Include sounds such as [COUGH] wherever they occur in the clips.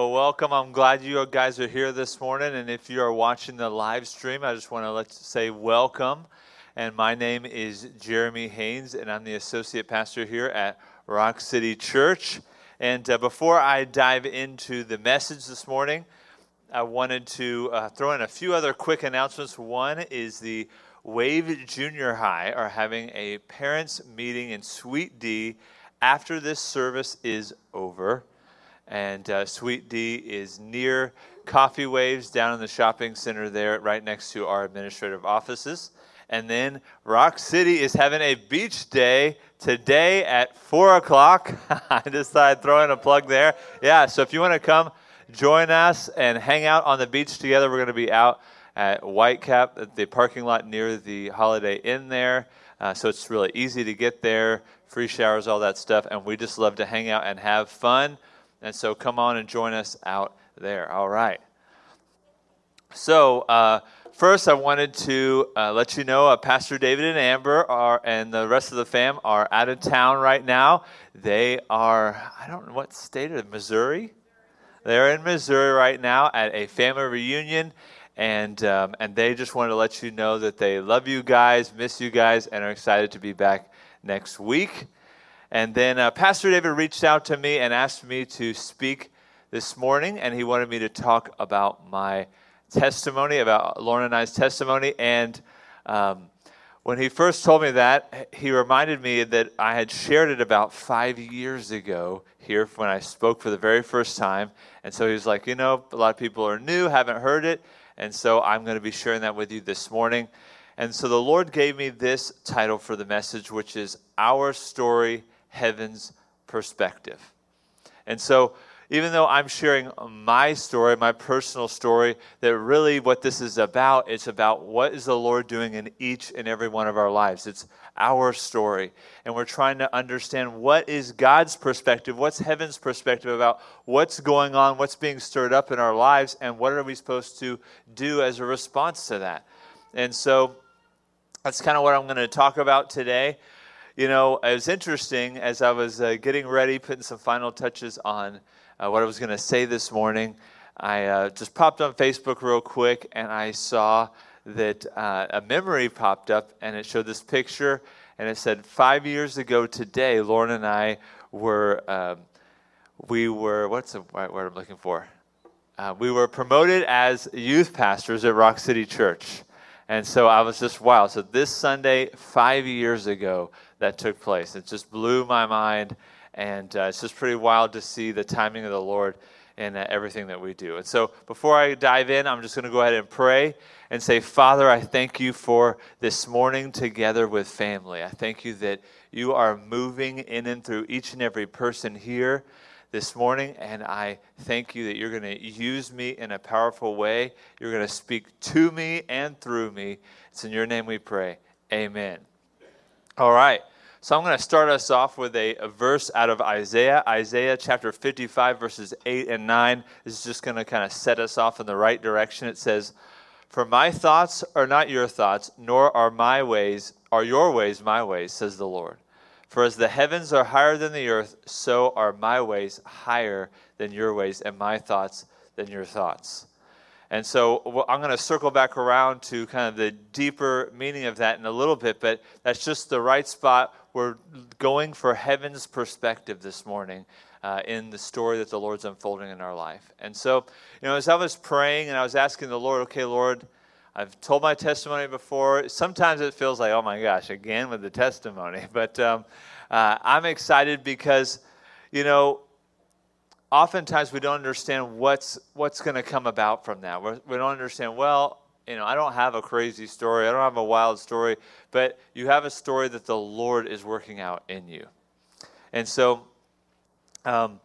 Well, welcome. I'm glad you guys are here this morning. And if you are watching the live stream, I just want to let say welcome. And my name is Jeremy Haynes, and I'm the associate pastor here at Rock City Church. And uh, before I dive into the message this morning, I wanted to uh, throw in a few other quick announcements. One is the Wave Junior High are having a parents' meeting in Suite D after this service is over and uh, D is near Coffee Waves down in the shopping center there, right next to our administrative offices. And then Rock City is having a beach day today at 4 o'clock. [LAUGHS] I just thought throw in a plug there. Yeah, so if you want to come join us and hang out on the beach together, we're going to be out at Whitecap, at the parking lot near the Holiday Inn there. Uh, so it's really easy to get there, free showers, all that stuff. And we just love to hang out and have fun. And so come on and join us out there. All right. So, uh, first, I wanted to uh, let you know uh, Pastor David and Amber are, and the rest of the fam are out of town right now. They are, I don't know what state of Missouri? They're in Missouri right now at a family reunion. And, um, and they just wanted to let you know that they love you guys, miss you guys, and are excited to be back next week. And then uh, Pastor David reached out to me and asked me to speak this morning, and he wanted me to talk about my testimony, about Lauren and I's testimony. And um, when he first told me that, he reminded me that I had shared it about five years ago here when I spoke for the very first time. And so he was like, You know, a lot of people are new, haven't heard it. And so I'm going to be sharing that with you this morning. And so the Lord gave me this title for the message, which is Our Story heaven's perspective. And so, even though I'm sharing my story, my personal story, that really what this is about, it's about what is the Lord doing in each and every one of our lives. It's our story. And we're trying to understand what is God's perspective, what's heaven's perspective about what's going on, what's being stirred up in our lives, and what are we supposed to do as a response to that. And so that's kind of what I'm going to talk about today. You know, it was interesting as I was uh, getting ready, putting some final touches on uh, what I was going to say this morning. I uh, just popped on Facebook real quick and I saw that uh, a memory popped up and it showed this picture and it said, Five years ago today, Lauren and I were, um, we were, what's the right word I'm looking for? Uh, we were promoted as youth pastors at Rock City Church. And so I was just wow. So this Sunday, five years ago, that took place. It just blew my mind, and uh, it's just pretty wild to see the timing of the Lord in uh, everything that we do. And so before I dive in, I'm just going to go ahead and pray and say, Father, I thank you for this morning together with family. I thank you that you are moving in and through each and every person here this morning, and I thank you that you're going to use me in a powerful way. You're going to speak to me and through me. It's in your name we pray. Amen. All right. So I'm going to start us off with a, a, verse out of Isaiah, Isaiah chapter 55, verses 8 and 9. This is just going to kind of set us off in the right direction. It says, For my thoughts are not your thoughts, nor are my ways, are your ways my ways, says the Lord. For as the heavens are higher than the earth, so are my ways higher than your ways, and my thoughts than your thoughts. And so I'm going to circle back around to kind of the deeper meaning of that in a little bit, but that's just the right spot. We're going for heaven's perspective this morning uh, in the story that the Lord's unfolding in our life. And so, you know, as I was praying and I was asking the Lord, okay, Lord, I've told my testimony before. Sometimes it feels like, oh my gosh, again with the testimony. [LAUGHS] But um, uh, I'm excited because, you know, oftentimes we don't understand what's what's going to come about from that. We're, we do not understand. Well, you know, I don't have a crazy story. I don't have a wild story, but you have a story that the Lord is working out in you. And so, um,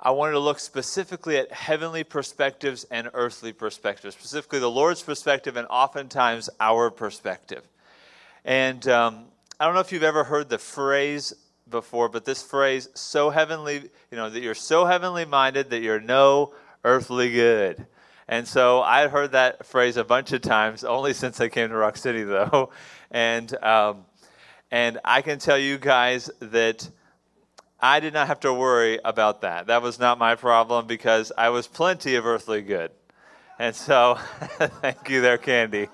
I wanted to look specifically at heavenly perspectives and earthly perspectives, specifically the Lord's perspective and oftentimes our perspective. And um, I don't know if you've ever heard the phrase before, but this phrase, so heavenly, you know, that you're so heavenly minded that you're no earthly good. And so I heard that phrase a bunch of times, only since I came to Rock City, [LAUGHS] though. And, um, and I can tell you guys that I did not have to worry about that. That was not my problem because I was plenty of earthly good. And so, [LAUGHS] thank you there, Candy.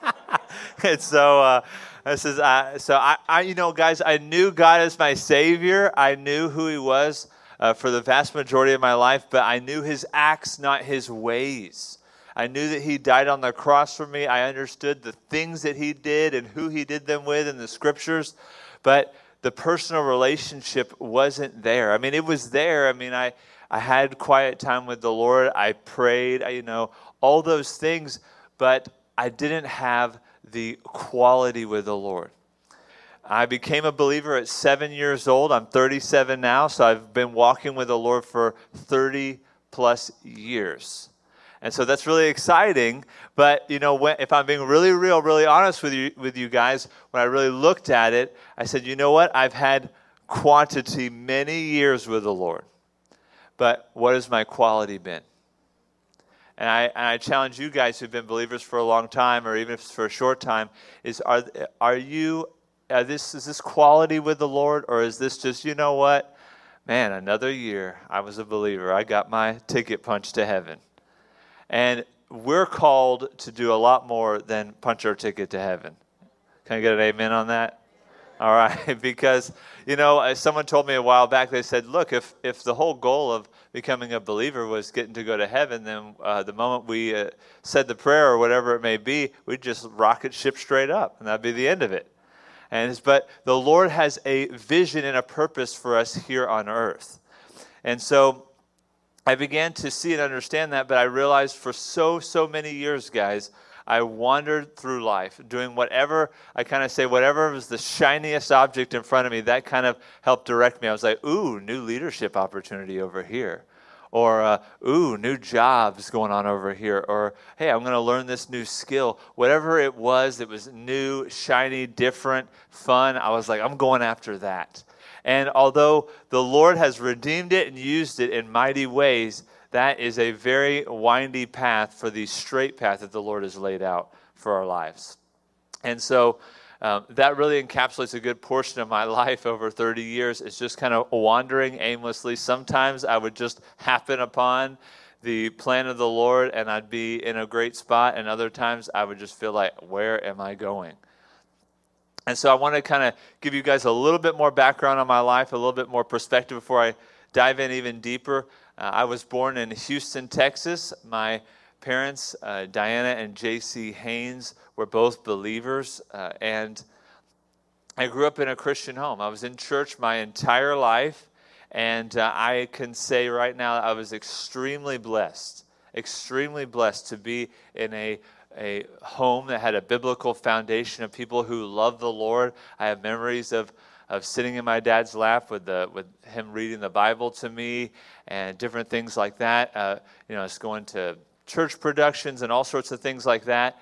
[LAUGHS] and so, uh, this is uh, so I, I, you know, guys, I knew God as my Savior. I knew who He was uh, for the vast majority of my life, but I knew His acts, not His ways. I knew that He died on the cross for me. I understood the things that He did and who He did them with in the Scriptures, but the personal relationship wasn't there. I mean, it was there. I mean, I I had quiet time with the Lord. I prayed. I, you know, all those things, but I didn't have the quality with the Lord. I became a believer at seven years old. I'm 37 now, so I've been walking with the Lord for 30 plus years. And so that's really exciting. But you know, when, if I'm being really real, really honest with you, with you guys, when I really looked at it, I said, you know what? I've had quantity many years with the Lord, but what has my quality been? And I, and I challenge you guys who've been believers for a long time, or even if it's for a short time, is are, are you, this, is this quality with the Lord, or is this just, you know what? Man, another year, I was a believer. I got my ticket punched to heaven. And we're called to do a lot more than punch our ticket to heaven. Can I get an amen on that? All right, [LAUGHS] because, you know, someone told me a while back, they said, look, if, if the whole goal of becoming a believer was getting to go to heaven, then uh, the moment we uh, said the prayer or whatever it may be, we'd just rocket ship straight up, and that'd be the end of it. And but the Lord has a vision and a purpose for us here on earth, and so I began to see and understand that. But I realized for so so many years, guys, I wandered through life doing whatever I kind of say, whatever was the shiniest object in front of me, that kind of helped direct me. I was like, ooh, new leadership opportunity over here. Or, uh, ooh, new jobs going on over here. Or, hey, I'm going to learn this new skill. Whatever it was that was new, shiny, different, fun, I was like, I'm going after that. And although the Lord has redeemed it and used it in mighty ways, that is a very windy path for the straight path that the Lord has laid out for our lives. And so um, that really encapsulates a good portion of my [LAUGHS] life over 30 years. It's just kind of wandering aimlessly. Sometimes I would just happen upon the plan of the Lord and I'd be in a great spot, and other times I would just feel like, where am I going? And so I want to kind of give you guys a little bit more background on my life, a little bit more perspective before I dive in even deeper. Uh, I was born in Houston, Texas. My parents, uh, Diana and J.C. Haynes, were both believers, uh, and I grew up in a Christian home. I was in church my entire life, and uh, I can say right now I was extremely blessed, extremely blessed to be in a a home that had a biblical foundation of people who loved the Lord. I have memories of of sitting in my dad's lap with the with him reading the Bible to me and different things like that. Uh, you know, it's going to church productions and all sorts of things like that.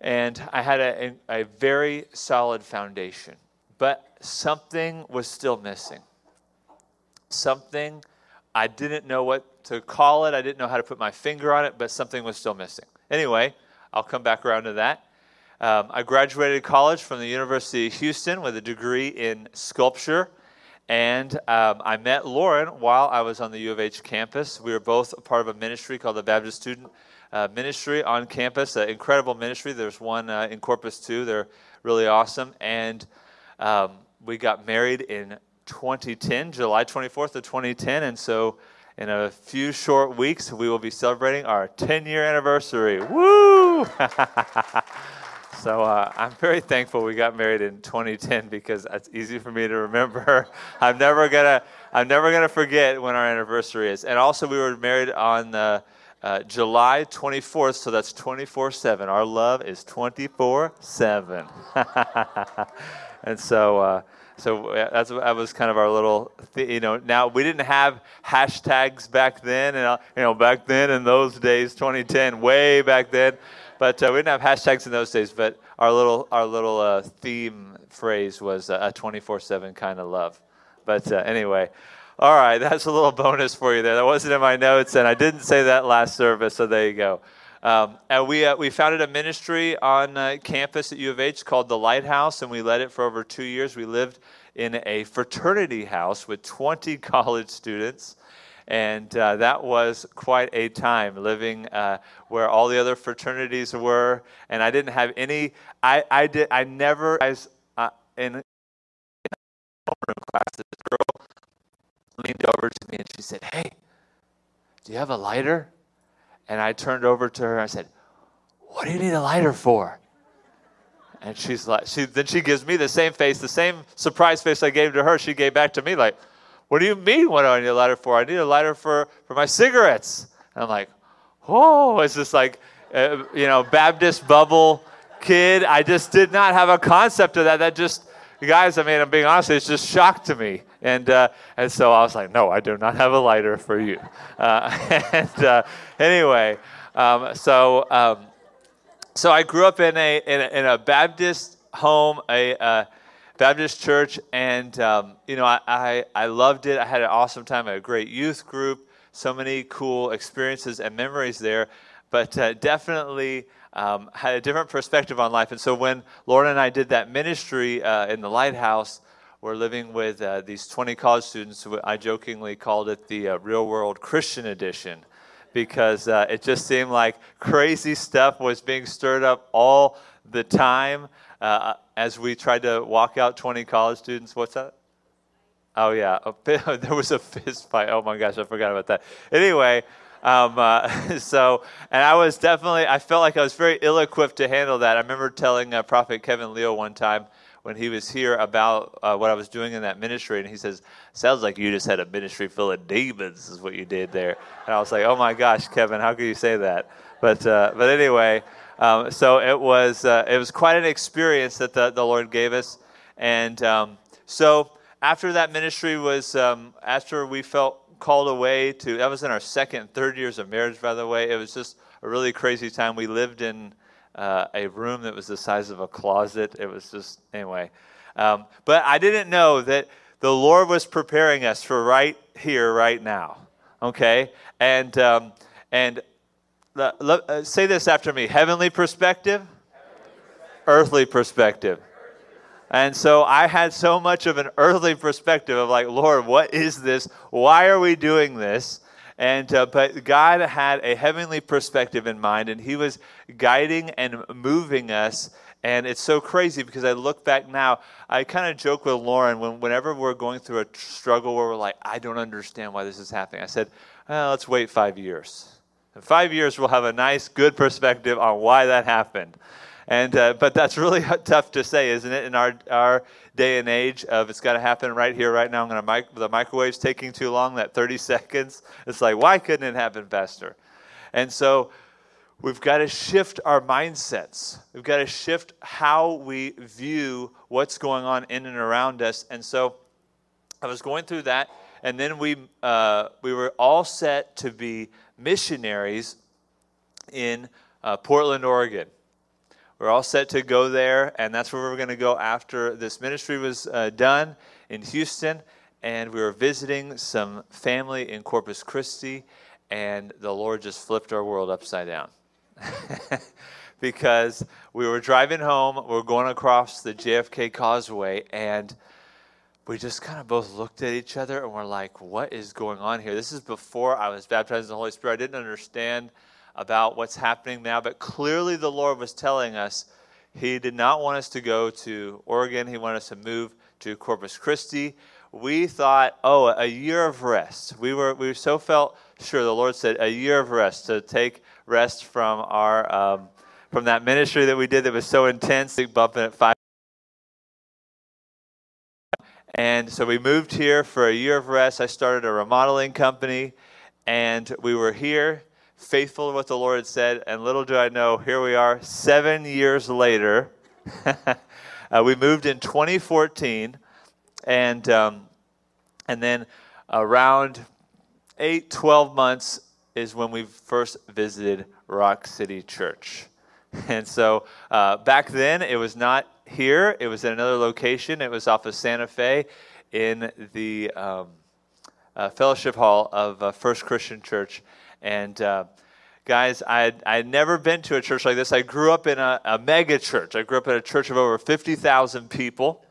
And I had a, a very solid foundation, but something was still missing. Something I didn't know what to call it. I didn't know how to put my finger on it, but something was still missing. Anyway, I'll come back around to that. Um, I graduated college from the University of Houston with a degree in sculpture. And um, I met Lauren while I was on the U of H campus. We were both a part of a ministry called the Baptist Student uh, Ministry on campus, an incredible ministry. There's one uh, in Corpus too. They're really awesome. And um, we got married in 2010, July 24th of 2010. And so in a few short weeks, we will be celebrating our 10 year anniversary. Woo! [LAUGHS] So uh, I'm very thankful we got married in 2010 because it's easy for me to remember. [LAUGHS] I'm never gonna I'm never gonna forget when our anniversary is. And also we were married on uh, uh, July 24th, so that's 24/7. Our love is 24/7. [LAUGHS] and so. Uh, so that's that was kind of our little, you know. Now we didn't have hashtags back then, and uh, you know, back then in those days, 2010, way back then. But uh, we didn't have hashtags in those days. But our little our little uh, theme phrase was a 24/7 kind of love. But uh, anyway, all right, [LAUGHS] that's a little bonus for you there. That wasn't in my notes, and I didn't say that last service. So there you go. Um, and we, uh, we founded a ministry on uh, campus at U of H called The Lighthouse, and we led it for over two years. We lived in a fraternity house with 20 [LAUGHS] college students. And uh, that was quite a time living uh, where all the other fraternities were. And I didn't have any, I, I, did, I never, I was, uh, in homeroom class, this girl leaned over to me and she said, Hey, do you have a lighter? And I turned over to her and I said, What do you need a lighter for? And she's like, she, then she gives me the same face, the same surprise face I gave to her, she gave back to me, like, What do you mean, what do I need a lighter for? I need a lighter for, for my cigarettes. And I'm like, Oh, it's just like, uh, you know, Baptist bubble kid. I just did not have a concept of that. That just, guys, I mean, I'm being honest, it's just shocked to me. And, uh, and so I was like, no, I do not have a lighter for you. Uh, [LAUGHS] and uh, anyway, um, so, um, so I grew up in a, in a, in a Baptist home, a uh, Baptist church, and, um, you know, I, I, I loved it. I had an awesome time. A great youth group, so many cool experiences and memories there. But uh, definitely, um, had a different perspective on life. And so when Lauren and I did that ministry uh, in the lighthouse, we're living with uh, these 20 college students. I jokingly called it the uh, Real World Christian Edition because uh, it just seemed like crazy stuff was being stirred up all the time uh, as we tried to walk out 20 college students. What's that? Oh, yeah. [LAUGHS] there was a fist fight. Oh, my gosh, I forgot about that. Anyway, um, uh, [LAUGHS] so, and I was definitely, I felt like I was very ill equipped to handle that. I remember telling uh, Prophet Kevin Leo one time when he was here about uh, what I was doing in that ministry, and he says, Sounds like you just had a ministry full of demons, is what you did there. And I was like, Oh my gosh, Kevin, how could you say that? But, uh, but anyway, um, so it was, uh, it was quite an experience that the, the Lord gave us. And um, so, after that ministry was, um, after we felt called away to, that was in our second, third years of marriage, by the way. It was just a really crazy time. We lived in uh, a room that was the size of a closet. It was just, anyway. Um, but I didn't know that the Lord was preparing us for right here, right now. Okay? And, um, and uh, say this after me heavenly perspective, earthly perspective. And so I had so much of an earthly perspective of like, Lord, what is this? Why are we doing this? And uh, but God had a heavenly perspective in mind, and He was guiding and moving us. And it's so crazy because I look back now. I kind of joke with Lauren when, whenever we're going through a struggle where we're like, I don't understand why this is happening. I said, let's wait five years. In five years, we'll have a nice, good perspective on why that happened. And, uh, but that's really [LAUGHS] tough to say, isn't it, in our, our day and age of it's got to happen right here, right now. I'm to mic- the microwave's taking too long, that 30 [LAUGHS] seconds. It's like, why couldn't it happen faster? And so we've got to shift our mindsets. We've got to shift how we view what's going on in and around us. And so I was going through that, and then we, uh, we were all set to be missionaries in uh, Portland, Oregon. We're all set to go there, and that's where we're going to go after this ministry was uh, done in Houston. And we were visiting some family in Corpus Christi, and the Lord just flipped our world upside down. [LAUGHS] because we were driving home, we are going across the JFK Causeway, and we just kind of both looked at each other and we're like, what is going on here? This is before I was baptized in the Holy Spirit. I didn't understand about what's happening now, but clearly the Lord was telling us He did not want us to go to Oregon. He wanted us to move to Corpus Christi. We thought, oh, a year of rest. We were we so felt sure. The Lord said a year of rest to take rest from our um, from that ministry that we did that was so intense. Bumping at five. And so we moved here for a year of rest. I started a remodeling company, and we were here faithful to what the Lord had said. And little do I know, here we are seven years later. [LAUGHS] uh, we moved in 2014, and, um, and then around eight, 12 months is when we first visited Rock City Church. [LAUGHS] And so uh, back then, it was not here, it was in another location. It was off of Santa Fe in the um, uh, fellowship hall of uh, First Christian Church. And uh, guys, I had, I had never been to a church like this. I grew up in a, a mega church. I grew up in a church of over 50,000 people.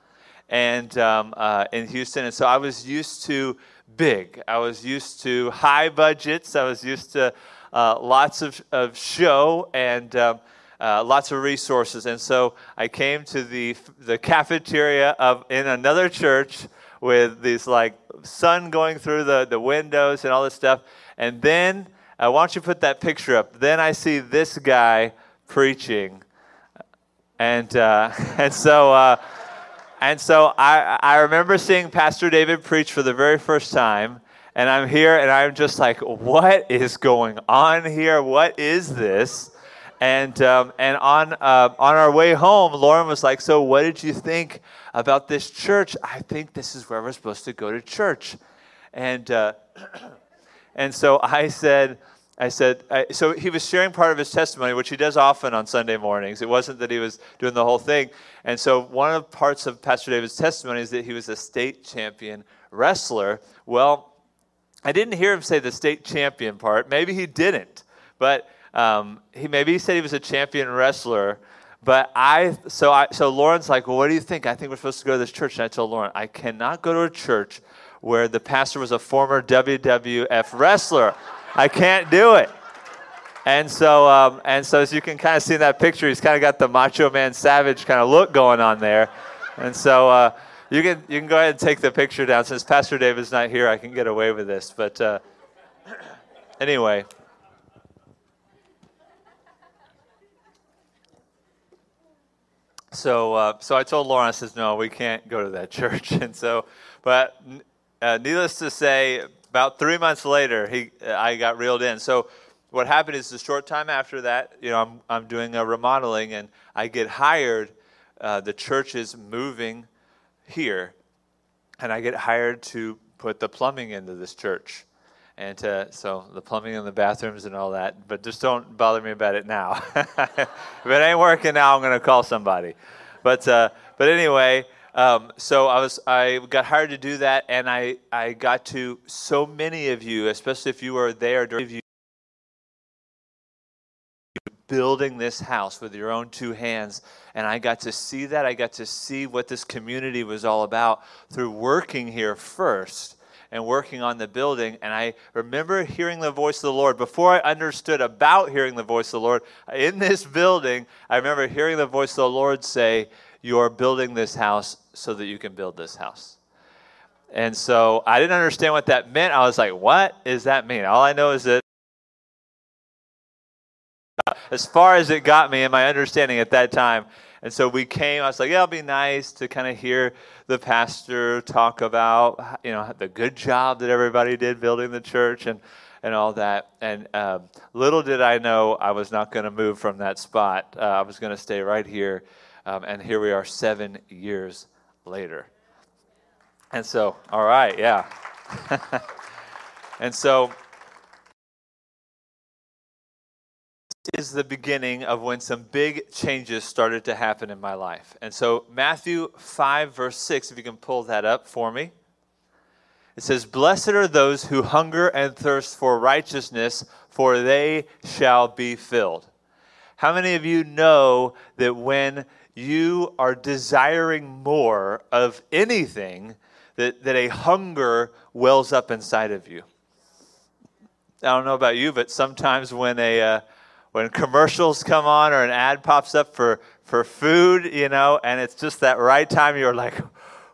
and um, uh, in Houston, and so I was used to big. I was used to high budgets. I was used to uh, lots of, of show and um, uh, lots of resources. And so I came to the the cafeteria of in another church with these like sun going through the, the windows and all this stuff. And then uh, why don't you put that picture up? Then I see this guy preaching, and uh, [LAUGHS] and so. Uh, and so I, I remember seeing Pastor David preach for the very first time, and I'm here and I'm just like, what is going on here? What is this? And, um, and on, uh, on our way home, Lauren was like, So, what did you think about this church? I think this is where we're supposed to go to church. And, uh, [CLEARS THROAT] and so I said, I said, I, so he was sharing part of his testimony, which he does often on Sunday mornings. It wasn't that he was doing the whole thing. And so one of the parts of Pastor David's testimony is that he was a state champion wrestler. Well, I didn't hear him say the state champion part. Maybe he didn't, but um, he maybe he said he was a champion wrestler. But I so I so Lauren's like, well, what do you think? I think we're supposed to go to this church. And I told Lauren, I cannot go to a church where the pastor was a former WWF wrestler. I can't do it. And so, um, and so as you can kind of see in that picture, he's kind of got the Macho Man Savage kind of look going on there. And so uh, you can you can go ahead and take the picture down. Since Pastor David's not here, I can get away with this. But uh, [CLEARS THROAT] anyway. So, uh, so I told Lauren, I says, no, we can't go to that [LAUGHS] church. And so, but uh, needless to say, about three months later, he, I got reeled in. So what happened is a short time after that, you know, I'm, I'm doing a remodeling and I get hired. Uh, the church is moving here, and I get hired to put the plumbing into this church. And to, so the plumbing in the bathrooms and all that. But just don't bother me about it now. [LAUGHS] if it ain't working now, I'm going to call somebody. But, uh, but anyway, um, so I was I got hired to do that, and I I got to so many of you, especially if you were there during you building this house with your own two hands and i got to see that i got to see what this community was all about through working here first and working on the building and i remember hearing the voice of the lord before i understood about hearing the voice of the lord in this building i remember hearing the voice of the lord say you are building this house so that you can build this house. And so I didn't understand what that meant. I was like, what does that mean? All I know is that as far as it got me in my understanding at that time. And so we came, I was like, yeah, it'll be nice to kind of hear the pastor talk about, you know, the good job that everybody did building the church and, and all that. And um, little did I know I was not going to move from that spot. Uh, I was going to stay right here um, and here we are seven years later. And so, all right, yeah. [LAUGHS] and so, is the beginning of when some big changes started to happen in my life. And so, Matthew 5, verse 6, if you can pull that up for me. It says, Blessed are those who hunger and thirst for righteousness, for they shall be filled. How many of you know that when you are desiring more of anything, that, that a hunger wells up inside of you. I don't know about you, but sometimes when a uh, when commercials come on or an ad pops up for for food, you know, and it's just that right time, you're like,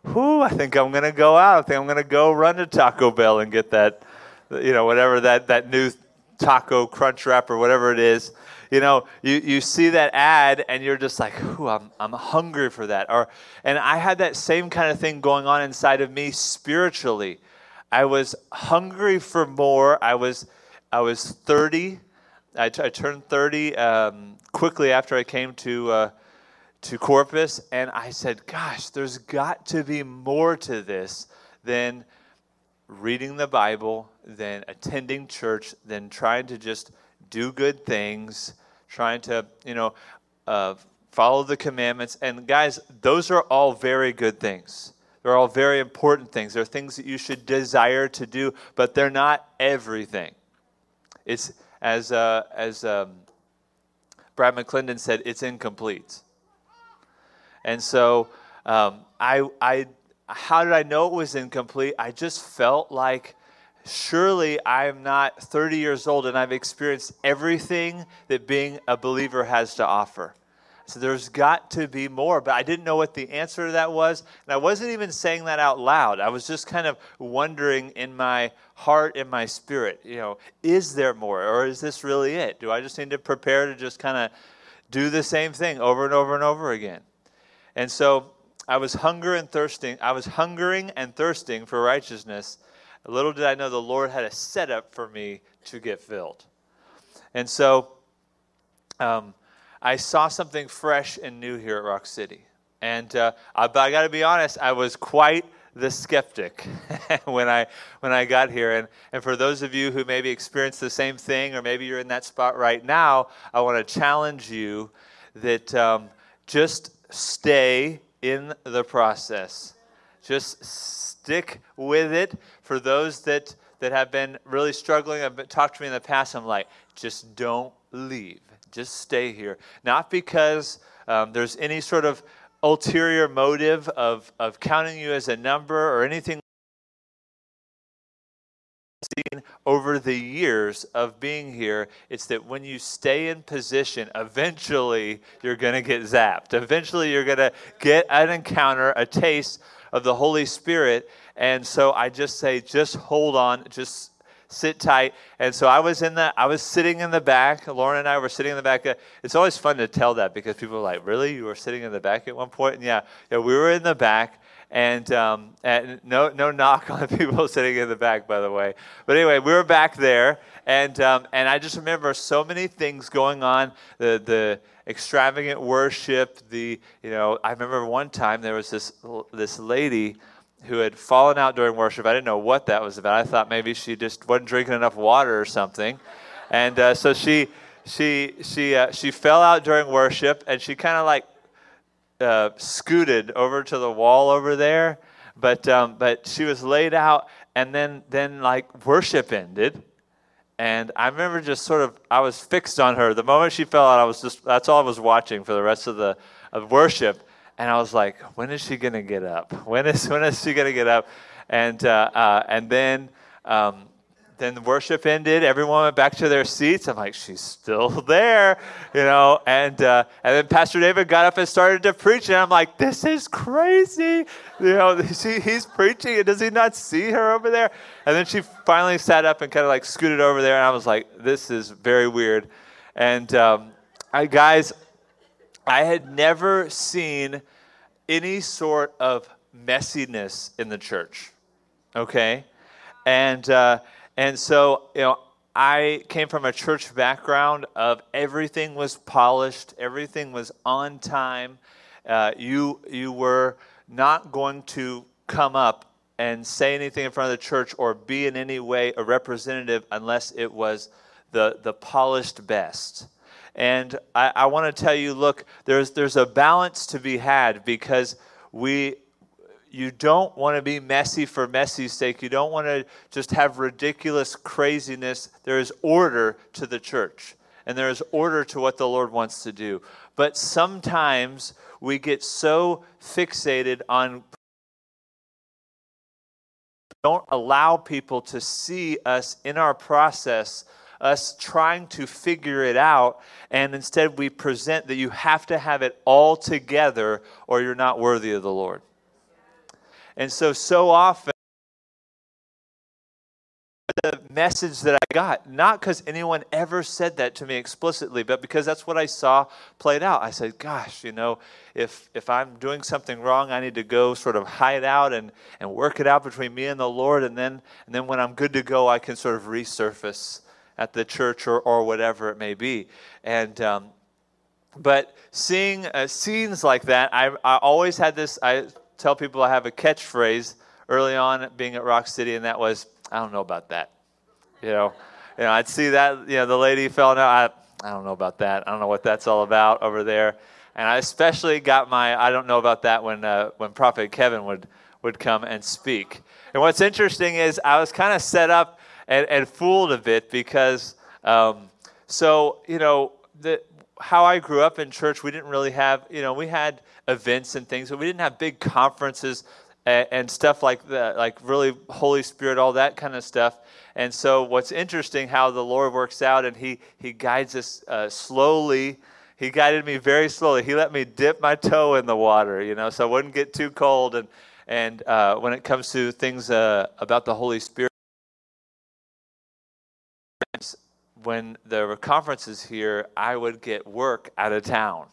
"Whoo! I think I'm gonna go out. I think I'm gonna go run to Taco Bell and get that, you know, whatever that that new taco crunch wrap or whatever it is." you know, you, you see that ad and you're just like, ooh, I'm, I'm hungry for that. Or, and I had that same kind of thing going on inside of me spiritually. I was hungry for more. I was, I was 30. I, t- I turned 30 um, quickly after I came to, uh, to Corpus, and I said, gosh, there's got to be more to this than reading the Bible, than attending church, than trying to just do good things, trying to, you know, uh, follow the commandments. And guys, those are all very good things. They're all very important things. They're things that you should desire to do, but they're not everything. It's as uh, as um, Brad McClendon said, it's incomplete. And so um, I, I, how did I know it was incomplete? I just felt like surely I'm not 30 years old and I've experienced everything that being a believer has to offer. So there's got to be more, but I didn't know what the answer to that was. And I wasn't even saying that out loud. I was just kind of wondering in my heart and my spirit, you know, is there more or is this really it? Do I just need to prepare to just kind of do the same thing over and over and over again? And so I was hunger and thirsting. I was hungering and thirsting for righteousness. Little did I know the Lord had a setup for me to get filled. And so, um, I saw something fresh and new here at Rock City. And uh, I, but I got to be honest, I was quite the skeptic [LAUGHS] when I when I got here. And and for those of you who maybe experienced the same thing, or maybe you're in that spot right now, I want to challenge you that um, just stay in the process. Just stick with it. For those that that have been really struggling, have talked to me in the past. I'm like, just don't leave just stay here. Not because um, there's any sort of ulterior motive of, of counting you as a number or anything over the years of being here it's that when you stay in position eventually you're going to get zapped eventually you're going to get an encounter a taste of the holy spirit and so i just say just hold on just sit tight. And so I was in the, I was sitting in the back. Lauren and I were sitting in the back. It's always fun to tell that because people are like, "Really, you were sitting in the back at one point?" And yeah, yeah, we were in the back. And, um, and no, no knock [LAUGHS] on people sitting in the back, by the way. But anyway, we were back there, and um, and I just remember so many things going on. The the extravagant worship. The you know, I remember one time there was this this lady who had fallen out during worship. I didn't know what that was about. I thought maybe she just wasn't drinking enough water or something. And uh, so she she she uh, she fell out during worship, and she kind of like uh, scooted over to the wall over there. But um, but she was laid out, and then then like worship ended. And I remember just sort of, I was fixed on her. The moment she fell out, I was just, that's all I was watching for the rest of the of worship and I was like, when is she to get up? [LAUGHS] When is when is she to get up? And uh, uh, and then um, then worship ended. Everyone went back to their seats. I'm like, she's still [LAUGHS] there, you know. And uh, and then Pastor David got up and started to preach, and I'm like, this is crazy, you know. [LAUGHS] She, he's preaching, and does he not see her over there? And then she finally sat up and kind of like scooted over there, and I was like, this is very weird. And um, I, guys, I had never seen any sort of messiness in the church. Okay? And, uh, and so, you know, I came from a church background of everything was polished, everything was on time. Uh, you, you were not going to come up and say anything in front of the church or be in any way a representative unless it was the, the polished best. And I, I want to tell you look, there's, there's a balance to be had because we, you don't want to be messy for messy's sake. You don't want to just have ridiculous craziness. There is order to the church, and there is order to what the Lord wants to do. But sometimes we get so fixated on don't allow people to see us in our process us trying to figure it out, and instead we present that you have to have it all together or you're not worthy of the Lord. And so, so often, the message that I got, not because anyone ever said that to me explicitly, but because that's what I saw played out. I said, gosh, you know, if, if I'm doing something wrong, I need to go sort of hide out and, and work it out between me and the Lord. And then, and then when I'm good to go, I can sort of resurface at the church or, or whatever it may be. And, um, but seeing uh, scenes like that, I, I always had this, I tell people I have a catchphrase early on being at Rock City, and that was, I don't know about that. You know, you know I'd see that, you know, the lady fell out. I, I don't know about that. I don't know what that's all about over there. And I especially got my I don't know about that when uh, when Prophet Kevin would would come and speak. And what's interesting is I was kind of set up and, and fooled a bit because, um, so, you know, the, how I grew up in church, we didn't really have, you know, we had events and things, but we didn't have big conferences and, and stuff like that, like really Holy Spirit, all that kind of stuff. And so, what's interesting how the Lord works out, and He He guides us uh, slowly. He guided me very slowly. He let me dip my toe in the water, you know, so I wouldn't get too cold. And and uh, when it comes to things uh, about the Holy Spirit, when there were conferences here, I would get work out of town.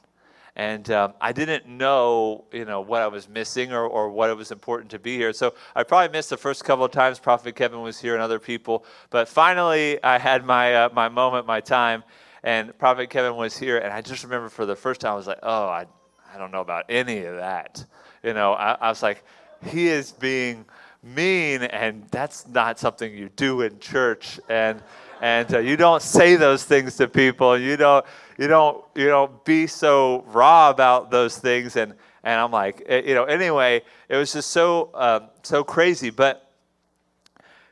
And um, I didn't know, you know, what I was missing or, or what it was important to be here. So I probably missed the first couple of times Prophet Kevin was here and other people. But finally, I had my, uh, my moment, my time, and Prophet Kevin was here. And I just remember for the first time, I was like, oh, I, I don't know about any of that. You know, I, I was like, he is being mean, and that's not something you do in church. And and uh, you don't say those things to people. You don't you don't you don't be so raw about those things. And and I'm like, eh, you know, anyway, it was just so um, so crazy. But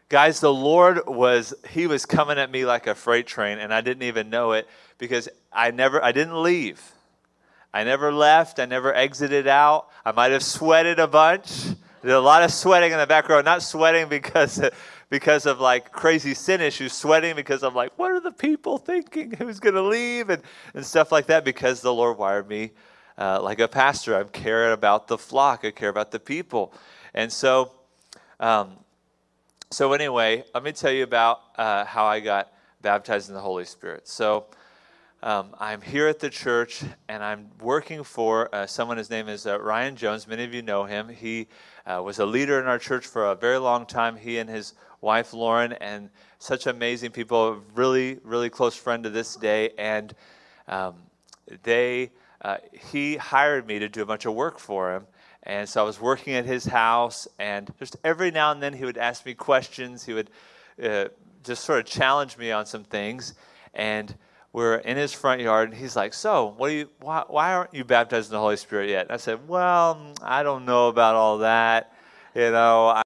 guys, the Lord was he was coming at me like a freight train, and I didn't even know it because I never I didn't leave. I never left. I never exited out. I might have sweated a bunch. There's a lot of sweating in the back row. Not sweating because because of like crazy sin issues, sweating because I'm like, what are the people thinking? Who's going to leave? And, and stuff like that because the Lord wired me uh, like a pastor. I care about the flock, I care about the people. And so, um, so anyway, let me tell you about uh, how I got baptized in the Holy Spirit. So, um, I'm here at the church and I'm working for uh, someone. His name is uh, Ryan Jones. Many of you know him. He uh, was a leader in our church for a very long time. He and his wife Lauren, and such amazing people. Really, really close friend to this day, and um, they uh, he hired me to do a bunch of work for him. And so I was working at his house, and just every now and then he would ask me questions. He would uh, just sort of challenge me on some things. And we're in his front yard, and he's like, "So, what you? Why, why aren't you baptized in the Holy Spirit yet?" And I said, "Well, I don't know about all that. You know, I,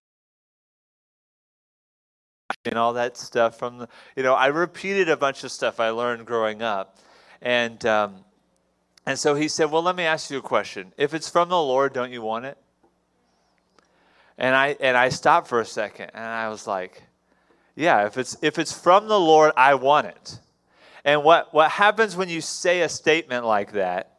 and all that stuff from the, you know, I repeated a bunch of stuff I learned growing up. And, um, and so he said, Well, let me ask you a question. If it's from the Lord, don't you want it? And I, and I stopped for a second and I was like, Yeah, if it's, if it's from the Lord, I want it. And what, what happens when you say a statement like that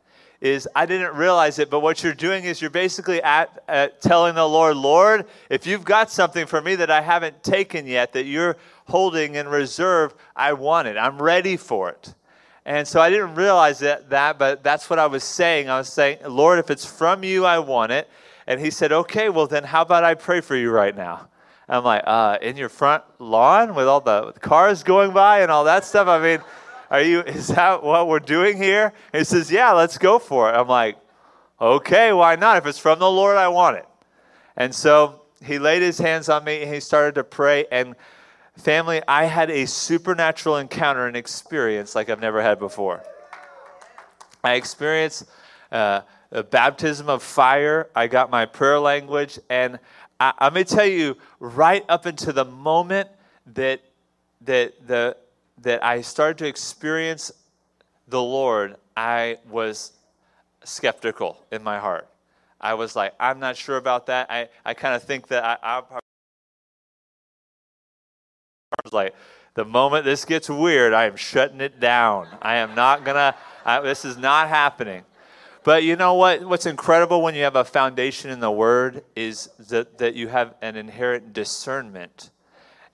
is I didn't realize it, but what you're doing is you're basically at, at, telling the Lord, Lord, if you've got something for me that I haven't taken yet, that you're holding in reserve, I want it. I'm ready for it. And so I didn't realize that, that, but that's what I was saying. I was saying, Lord, if it's from you, I want it. And he said, okay, well, then how about I pray for you right now? I'm like, uh, in your front lawn with all the cars going by and all that stuff? I mean, are you, is that what we're doing here? He says, Yeah, let's go for it. I'm like, Okay, why not? If it's from the Lord, I want it. And so he laid his hands on me and he started to pray. And family, I had a supernatural encounter and experience like I've never had before. I experienced uh, a baptism of fire. I got my prayer language. And I, I'm going to tell you, right up into the moment that, that the that I started to experience the Lord, I was skeptical in my heart. I was like, I'm not sure about that. I, I kind of think that I, I was like, the moment this gets weird, I am shutting it down. I am not going to, this is not happening. But you know what? What's incredible when you have a foundation in the Word is that, that you have an inherent discernment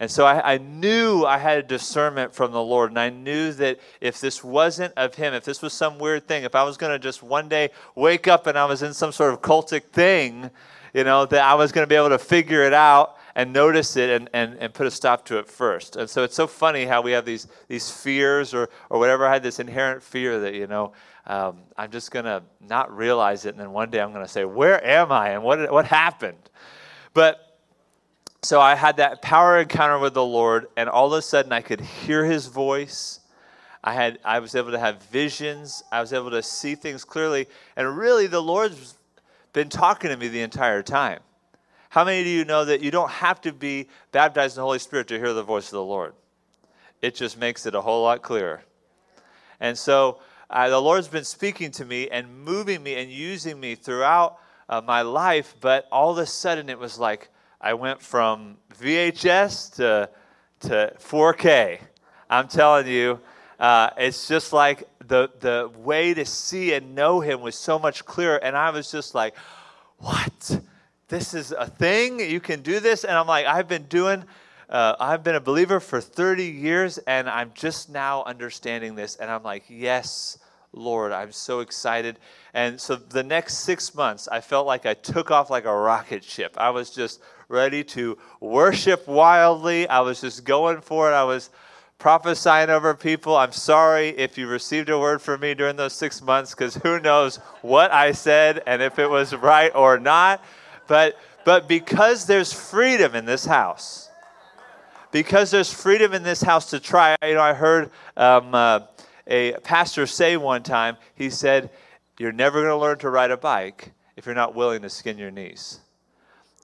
and so I, I, knew I had a discernment from the Lord. And I knew that if this wasn't of Him, if this was some weird thing, if I was going to just one day wake up and I was in some sort of cultic thing, you know, that I was going to be able to figure it out and notice it and, and, and put a stop to it first. And so it's so funny how we have these, these fears or, or whatever. I had this inherent fear that, you know, um, I'm just going to not realize it. And then one day I'm going to say, Where am I? And what, what happened? But so I had that power encounter with the Lord, and all of a sudden I could hear his voice. I had I was able to have visions. I was able to see things clearly. And really the Lord's been talking to me the entire time. How many of you know that you don't have to be baptized in the Holy Spirit to hear the voice of the Lord? It just makes it a whole lot clearer. And so uh, the Lord's been speaking to me and moving me and using me throughout uh, my life, but all of a sudden it was like I went from VHS to, to 4K. I'm telling you, uh, it's just like the, the way to see and know Him was so much clearer. And I was just like, what? This is a thing? You can do this? And I'm like, I've been doing uh, I've been a believer for 30 years and I'm just now understanding this. And I'm like, yes, Lord, I'm so excited. And so the next six months, I felt like I took off like a rocket ship. I was just ready to worship wildly. I was just going for it. I was prophesying over people. I'm sorry if you received a word from me during those six months because who knows what I said and if it was right or not. But, but because there's freedom in this house, because there's freedom in this house to try. You know, I heard um, uh, a pastor say one time, he said, You're never going to learn to ride a bike if you're not willing to skin your knees.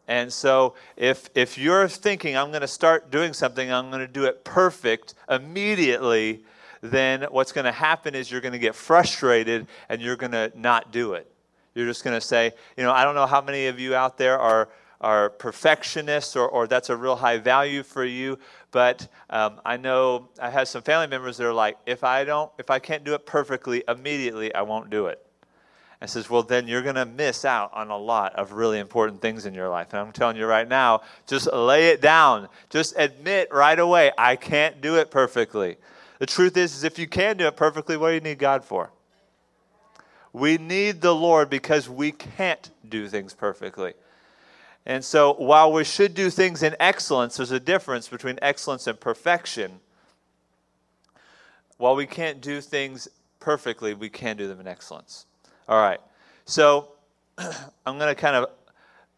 And so, if, if you're thinking, I'm going to start doing something, I'm going to do it perfect immediately, then what's going to happen is you're going to get frustrated and you're going to not do it. You're just going to say, you know, I don't know how many of you out there are are perfectionists or, or that's a real high value for you. But um, I know I have some family members that are like, if I don't, if I can't do it perfectly immediately, I won't do it. And says, well, then you're going to miss out on a lot of really important things in your life. And I'm telling you right now, just lay it down. Just admit right away, I can't do it perfectly. The truth is, is if you can do it perfectly, what do you need God for? We need the Lord because we can't do things perfectly. And so, while we should do things in excellence, there's a difference between excellence and perfection. While we can't do things perfectly, we can do them in excellence. All right. So, [CLEARS THROAT] I'm going to kind of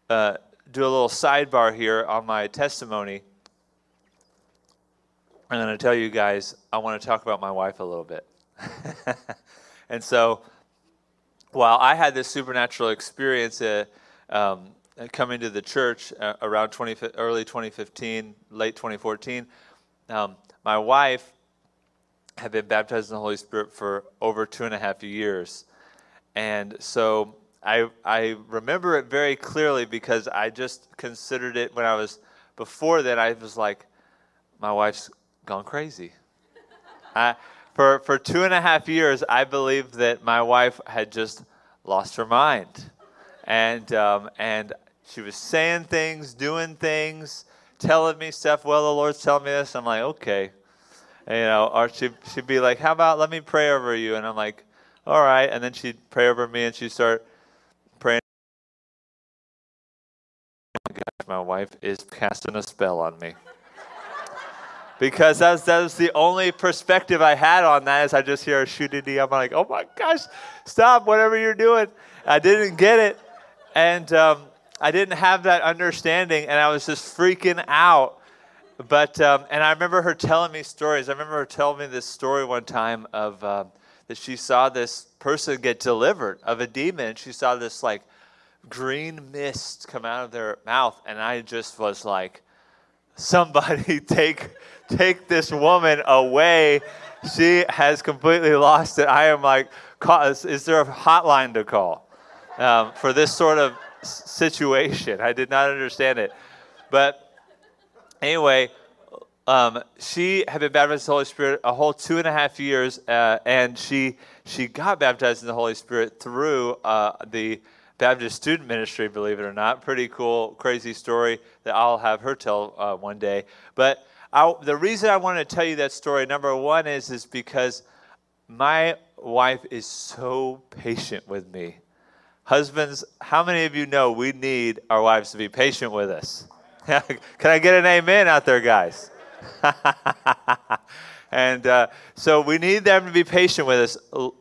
uh, do a little sidebar here on my testimony. I'm going to tell you guys, I want to talk about my wife a little bit. [LAUGHS] and so, while I had this supernatural experience, uh, um, coming to the church uh, around 20, early 2015, late 2014, um, my wife had been baptized in the Holy Spirit for over two and a half years. And so I, I remember it very clearly because I just considered it when I was, before that, I was like, my wife's gone crazy. I, for, for two and a half years, I believed that my wife had just lost her mind. And, um, and she was saying things, doing things, telling me stuff. Well, the Lord's telling me this. I'm like, okay. And, you know, or she, she'd be like, how about let me pray over you? And I'm like, all right. And then she'd pray over me and she'd start praying. Oh my gosh, my wife is casting a spell on me. because that's that was the only perspective I had on that is I just hear a shooting, I'm like, oh my gosh, stop whatever you're doing. I didn't get it, and um, I didn't have that understanding, and I was just freaking out. But um, and I remember her telling me stories. I remember her telling me this story one time of uh, that she saw this person get delivered of a demon, she saw this like green mist come out of their mouth, and I just was like, "Somebody [LAUGHS] take take this woman away." She has completely lost it. I am like, is there a hotline to call um, for this sort of situation. I did not understand it. But anyway, um, she had been baptized in the Holy Spirit a whole two and a half years, uh, and she she got baptized in the Holy Spirit through uh, the Baptist Student Ministry. Believe it or not, pretty cool, crazy story that I'll have her tell uh, one day. But I, the reason I wanted to tell you that story, number one, is is because my wife is so patient with me. Husbands, how many of you know we need our wives to be patient with us? [LAUGHS] Can I get an amen out there, guys? [LAUGHS] and uh, so we need them to be patient with us.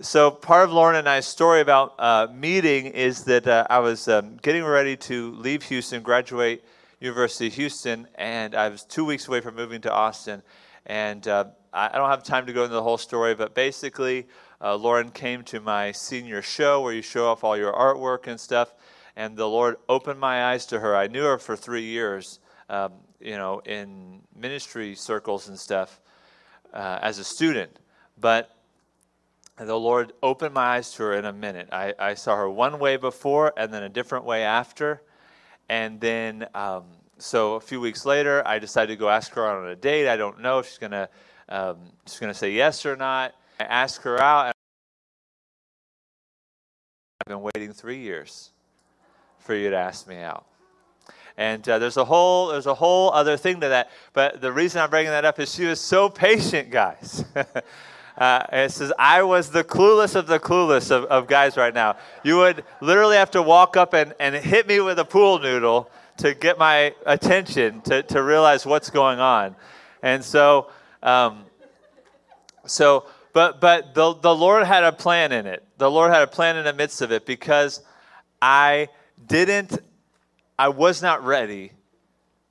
So part of Lauren and I's story about uh, meeting is that uh, I was um, getting ready to leave Houston, graduate University of Houston, and I was two weeks away from moving to Austin. And uh, I don't have time to go into the whole story, but basically, uh, Lauren came to my senior show where you show off all your artwork and stuff, and the Lord opened my eyes to her. I knew her for three years, um, you know, in ministry circles and stuff uh, as a student, but the Lord opened my eyes to her in a minute. I, I saw her one way before and then a different way after. And then, um, so a few weeks later, I decided to go ask her out on a date. I don't know if she's going to um, she's gonna say yes or not. I ask her out. I've been waiting three years for you to ask me out. And uh, there's a whole there's a whole other thing to that. But the reason I'm bringing that up is she was so patient, guys. [LAUGHS] Uh, it says, I was the clueless of the clueless of, of guys right now. You would literally have to walk up and, and hit me with a pool noodle to get my attention to, to realize what's going on. And so, um, so but, but the, the Lord had a plan in it. The Lord had a plan in the midst of it because I didn't, I was not ready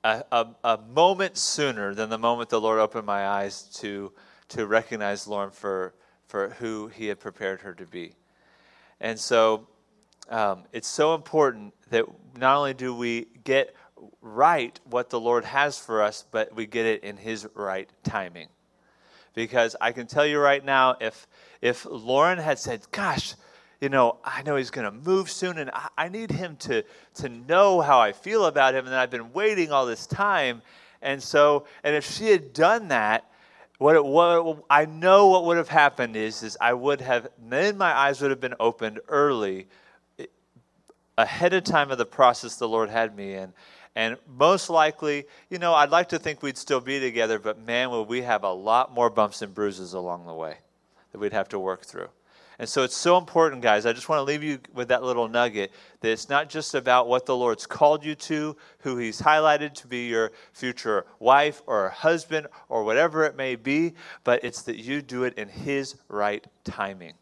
a, a, a moment sooner than the moment the Lord opened my eyes to to recognize Lauren for, for who he had prepared her to be. And so um, it's so important that not only do we get right what the Lord has for us, but we get it in his right timing. Because I can tell you right now, if, if Lauren had said, Gosh, you know, I know he's going to move soon, and I, I need him to, to know how I feel about him, and I've been waiting all this time. And so, and if she had done that, what, it, what I know what would have happened is, is I would have, then my eyes would have been opened early, ahead of time of the process the Lord had me in. And most likely, you know, I'd like to think we'd still be together, but man, would we have a lot more bumps and bruises along the way that we'd have to work through. And so it's so important, guys. I just want to leave you with that little nugget that it's not just about what the Lord's called you to, who He's highlighted to be your future wife or husband or whatever it may be, but it's that you do it in His right timing.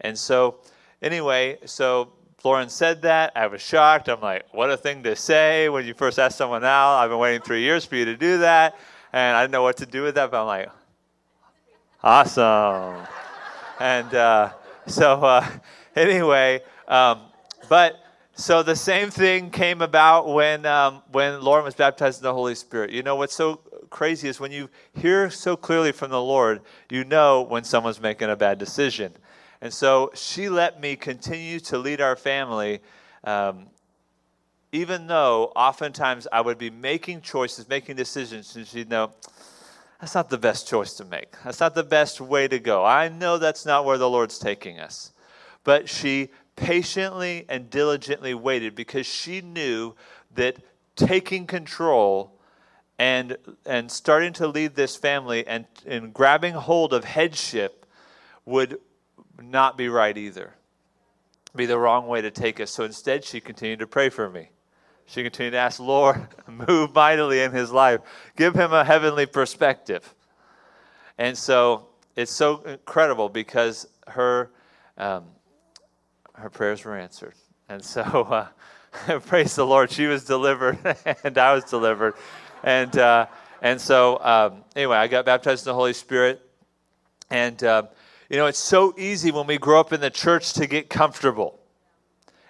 And so, anyway, so Lauren said that. I was shocked. I'm like, what a thing to say when you first ask someone out. I've been waiting three years for you to do that. And I didn't know what to do with that, but I'm like, awesome and uh, so uh, [LAUGHS] anyway, um, but so the same thing came about when um, when Lauren was baptized in the Holy Spirit. You know what's so crazy is when you hear so clearly from the Lord, you know when someone's making a bad decision. And so she let me continue to lead our family, um, even though oftentimes I would be making choices, making decisions, and she'd know that's not the best choice to make. That's not the best way to go. I know that's not where the Lord's taking us. But she patiently and diligently waited because she knew that taking control and, and starting to lead this family and, and grabbing hold of headship would not be right either, be the wrong way to take us. So instead, she continued to pray for me. She continued to ask, Lord, [LAUGHS] move mightily in his life. Give him a heavenly perspective. And so it's so incredible because her, um, her prayers were answered. And so uh, [LAUGHS] praise the Lord. She was delivered [LAUGHS] and I was delivered. And, uh, and so, um, anyway, I got baptized in the Holy Spirit. And, uh, you know, it's so easy when we grow up in the church to get comfortable.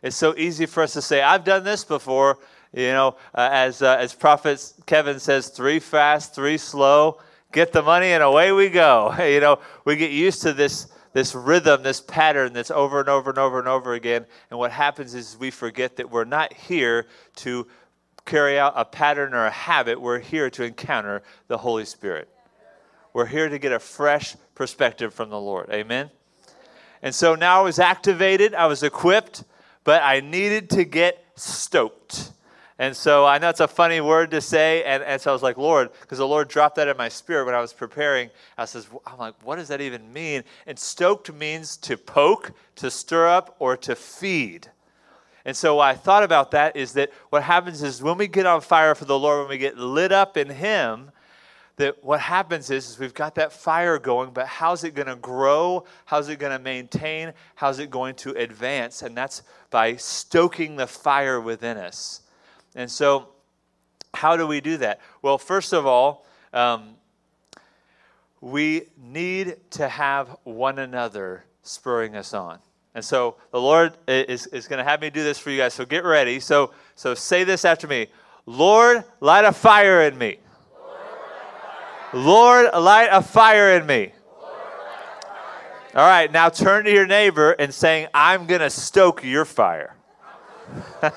It's so easy for us to say, I've done this before. You know, uh, as, uh, as Prophet Kevin says, three fast, three slow, get the money, and away we go. [LAUGHS] you know, we get used to this, this rhythm, this pattern that's over and over and over and over again. And what happens is we forget that we're not here to carry out a pattern or a habit, we're here to encounter the Holy Spirit. We're here to get a fresh perspective from the Lord. Amen? And so now I was activated, I was equipped but I needed to get stoked. And so I know it's a funny word to say, and, and so I was like, Lord, because the Lord dropped that in my spirit when I was preparing. I says, I'm like, what does that even mean? And stoked means to poke, to stir up, or to feed. And so I thought about that is that what happens is when we get on fire for the Lord, when we get lit up in Him, that what happens is, is we've got that fire going, but how's it going to grow? How's it going to maintain? How's it going to advance? And that's by stoking the fire within us. And so, how do we do that? Well, first of all, um, we need to have one another spurring us on. And so the Lord is, is going to have me do this for you guys. So get ready. So, so say this after me Lord, light a fire in me. Lord, light a fire in me. All right, now turn to your neighbor and saying, I'm going to stoke your fire. [LAUGHS]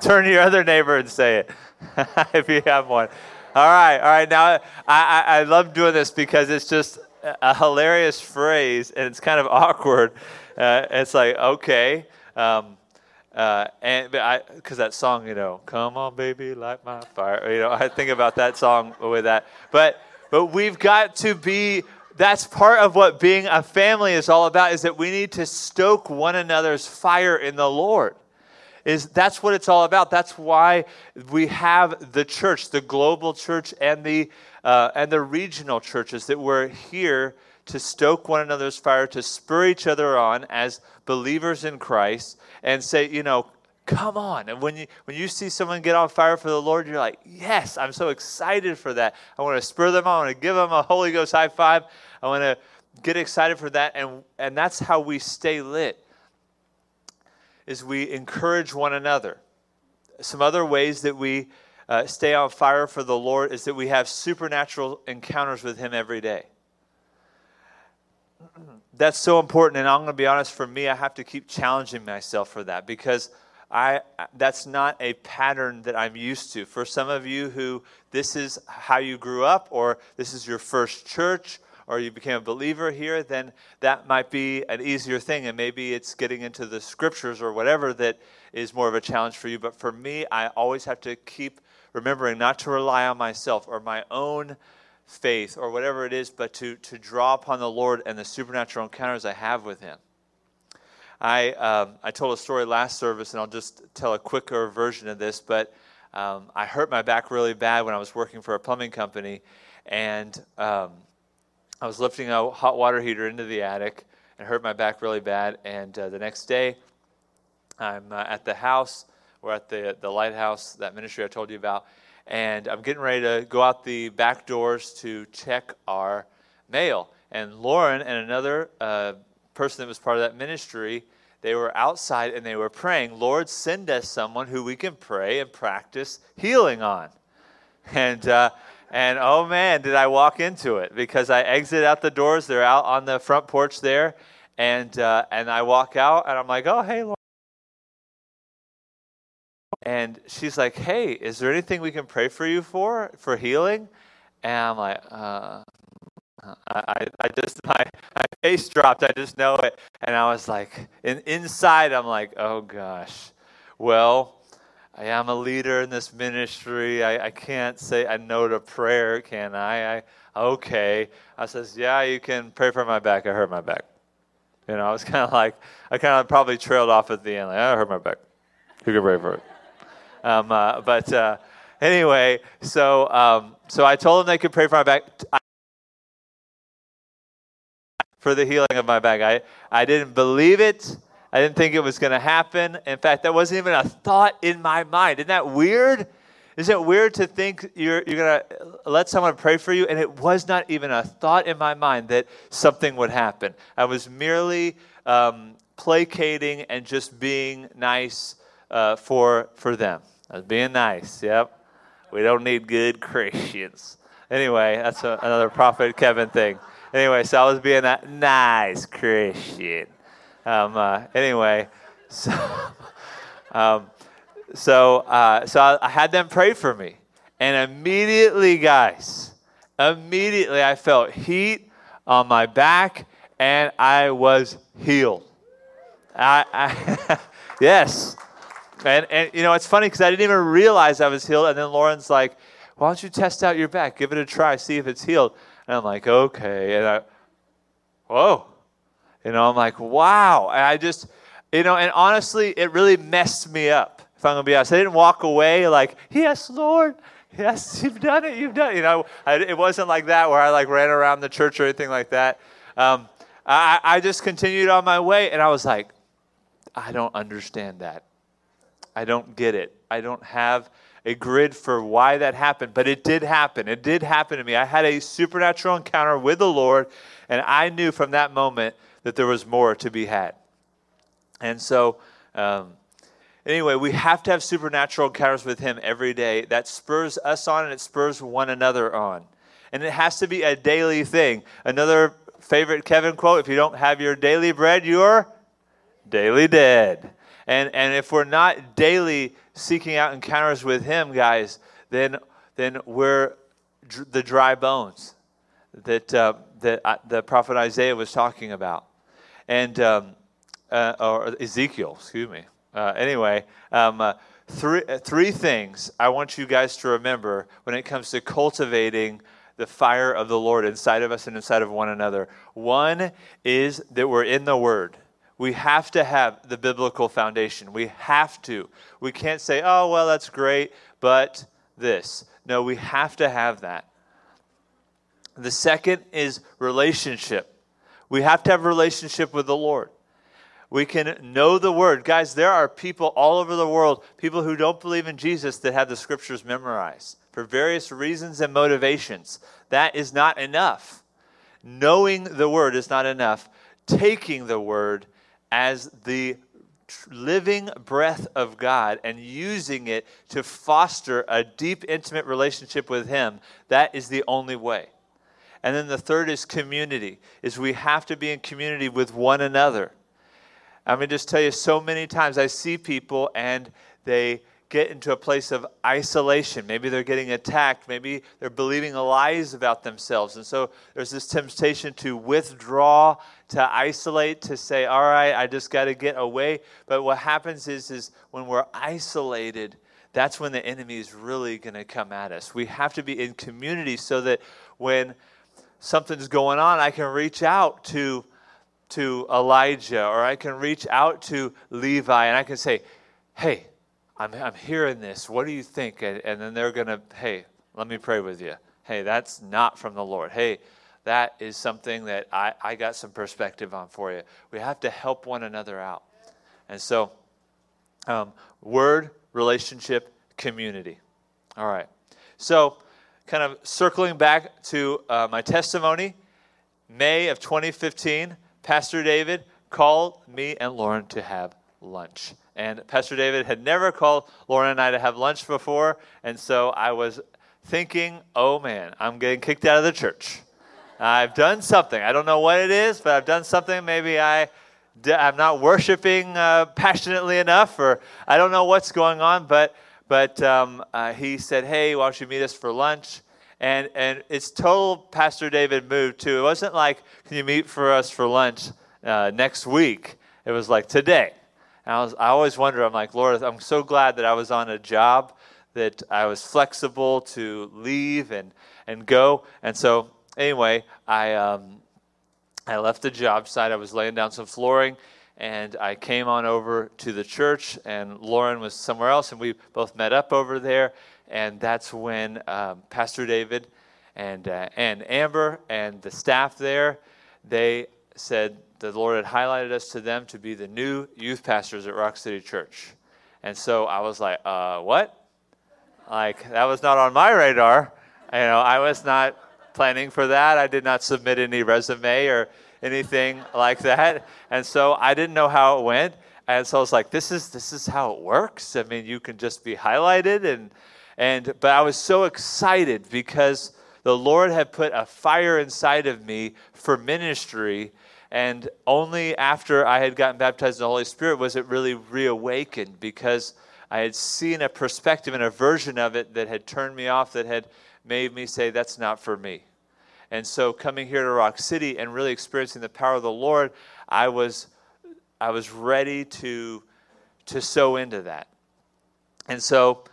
turn to your other neighbor and say it [LAUGHS] if you have one. All right, all right. Now, I, I, I love doing this because it's just a hilarious phrase and it's kind of [LAUGHS] awkward. Uh, it's like, okay. Um, uh, and because that song, you know, come on, baby, light my fire. You know, [LAUGHS] I think about that song with that. But but we've got to be. That's part of what being a family is all about. Is that we need to stoke one another's fire in the Lord is that's what it's all about. That's why we have the church, the global church, and the uh, and the regional churches that we're here to stoke one another's fire, to spur each other on as believers in Christ, and say, you know, come on. And when you when you see someone get on fire for the Lord, you're like, yes, I'm so excited for that. I want to spur them on. I want to give them a Holy Ghost high five. I want to get excited for that, and and that's how we stay lit is we encourage one another. Some other ways that we uh, stay on fire for the Lord is that we have supernatural encounters with Him every day. That's so important, and I'm going to be honest. For me, I have to keep challenging myself for that because I that's not a pattern that I'm used to. For some of you who this is how you grew up, or this is your first church, or you became a believer here, then that might be an easier thing. And maybe it's getting into the scriptures or whatever that is more of a challenge for you. But for me, I always have to keep remembering not to rely on myself or my own faith or whatever it is, but to, to draw upon the Lord and the supernatural encounters I have with Him. I, um, I told a story last service, and I'll just tell a quicker version of this, but um, I hurt my back really bad when I was working for a plumbing company, and um, I was lifting a hot water heater into the attic and hurt my back really bad. And uh, the next day, I'm uh, at the house. We're at the, the lighthouse, that ministry I told you about. And I'm getting ready to go out the back doors to check our mail. And Lauren and another uh, person that was part of that ministry, they were outside and they were praying, Lord, send us someone who we can pray and practice healing on. And uh, and oh man, did I walk into it because I exit out the doors. They're out on the front porch there. And, uh, and I walk out and I'm like, oh, hey, Lord. And she's like, hey, is there anything we can pray for you for, for healing? And I'm like, uh, I, I just, [LAUGHS] my, my face dropped. I just know it. And I was like, and inside, I'm like, oh gosh. Well, I am a leader in this ministry. I, I can't say I know the prayer, can I? I? Okay. I says, yeah, you can pray for my back. I hurt my back. You know, I was [LAUGHS] kind of like, I kind of probably trailed off at the end. Like, I hurt my back. Who can pray for it? Um, uh, but uh, anyway, so um, so I told them they could pray for my back. For the healing of my back. I, I didn't believe it. I didn't think it was going to happen. In fact, that wasn't even a thought in my mind. Isn't that weird? Isn't it weird to think you're, you're going to let someone pray for you? And it was not even a thought in my mind that something would happen. I was merely um, placating and just being nice uh, for, for them. I being nice, yep. We don't need good [LAUGHS] Christians. Anyway, that's a, another Prophet Kevin thing. Anyway, so I was being a nice Christian. Um, uh, anyway, [LAUGHS] so, um, so, uh, so I, I had them pray for me. And immediately, guys, immediately I felt heat on my back and I was healed. I, I [LAUGHS] yes. And, and, you know, it's funny because I didn't even realize I was healed. And then Lauren's like, why don't you test out your back? Give it a try, see if it's healed. And I'm like, okay. And I, whoa. You know, I'm like, wow. And I just, you know, and honestly, it really messed me up. If I'm gonna be honest, I didn't walk away like, yes, Lord, yes, [LAUGHS] you've done it, you've done it. You know, I, it wasn't like that where I like ran around the church or anything like that. Um, I, I just continued on my way, and I was like, I don't understand that. I don't get it. I don't have a grid for why that happened, but it did happen. It did happen to me. I had a supernatural encounter with the Lord, and I knew from that moment that there was more to be had. And so, um, anyway, we have to have supernatural encounters with Him every day. That spurs us on and it spurs one another on. And it has to be a daily thing. Another favorite Kevin quote if you don't have your daily bread, you're daily dead. And, and if we're not daily seeking out encounters with Him, guys, then, then we're dr- the dry bones that, uh, that uh, the prophet Isaiah was talking about. And, um, uh, or Ezekiel, excuse me. Uh, anyway, um, uh, three, uh, three things I want you guys to remember when it comes to cultivating the fire of the Lord inside of us and inside of one another. One is that we're in the Word. We have to have the biblical foundation. We have to. We can't say, oh, well, that's great, but this. No, we have to have that. The second is relationship. We have to have a relationship with the Lord. We can know the word. Guys, there are people all over the world, people who don't believe in Jesus that have the scriptures memorized for various reasons and motivations. That is not enough. Knowing the word is not enough. Taking the word as the living breath of God and using it to foster a deep, intimate relationship with Him, that is the only way. And then the third is community, is we have to be in community with one another. I'm going to just tell you so many times I see people and they get into a place of isolation. Maybe they're getting attacked. Maybe they're believing lies about themselves. And so there's this temptation to withdraw, to isolate, to say, all right, I just got to get away. But what happens is, is when we're isolated, that's when the enemy is really going to come at us. We have to be in community so that when something's going on, I can reach out to to Elijah or I can reach out to Levi and I can say, "Hey, I'm, I'm hearing this. What do you think? And, and then they're going to, hey, let me pray with you. Hey, that's not from the Lord. Hey, that is something that I, I got some perspective on for you. We have to help one another out. And so, um, word, relationship, community. All right. So, kind of circling back to uh, my testimony, May of 2015, Pastor David called me and Lauren to have lunch. And Pastor David had never called Lauren and I to have lunch before. And so I was thinking, oh man, I'm getting kicked out of the church. I've done something. I don't know what it is, but I've done something. Maybe I, I'm not worshiping uh, passionately enough, or I don't know what's going on. But, but um, uh, he said, hey, why don't you meet us for lunch? And, and it's total Pastor David move, too. It wasn't like, can you meet for us for lunch uh, next week? It was like, today. And I, was, I always wonder, I'm like, Lord, I'm so glad that I was on a job that I was flexible to leave and, and go. And so, anyway, I, um, I left the job site. I was laying down some flooring and I came on over to the church, and Lauren was somewhere else, and we both met up over there. And that's when um, Pastor David and, uh, and Amber and the staff there, they said, the Lord had highlighted us to them to be the new youth pastors at Rock City Church. And so I was like, uh, what? Like, that was not on my radar. You know, I was not planning for that. I did not submit any resume or anything like that. And so I didn't know how it went. And so I was like, this is, this is how it works. I mean, you can just be highlighted. And, and, but I was so excited because the Lord had put a fire inside of me for ministry and only after I had gotten baptized in the Holy Spirit was it really reawakened because I had seen a perspective and a version of it that had turned me off, that had made me say, that's not for me. And so coming here to Rock City and really experiencing the power of the Lord, I was, I was ready to, to sow into that. And so,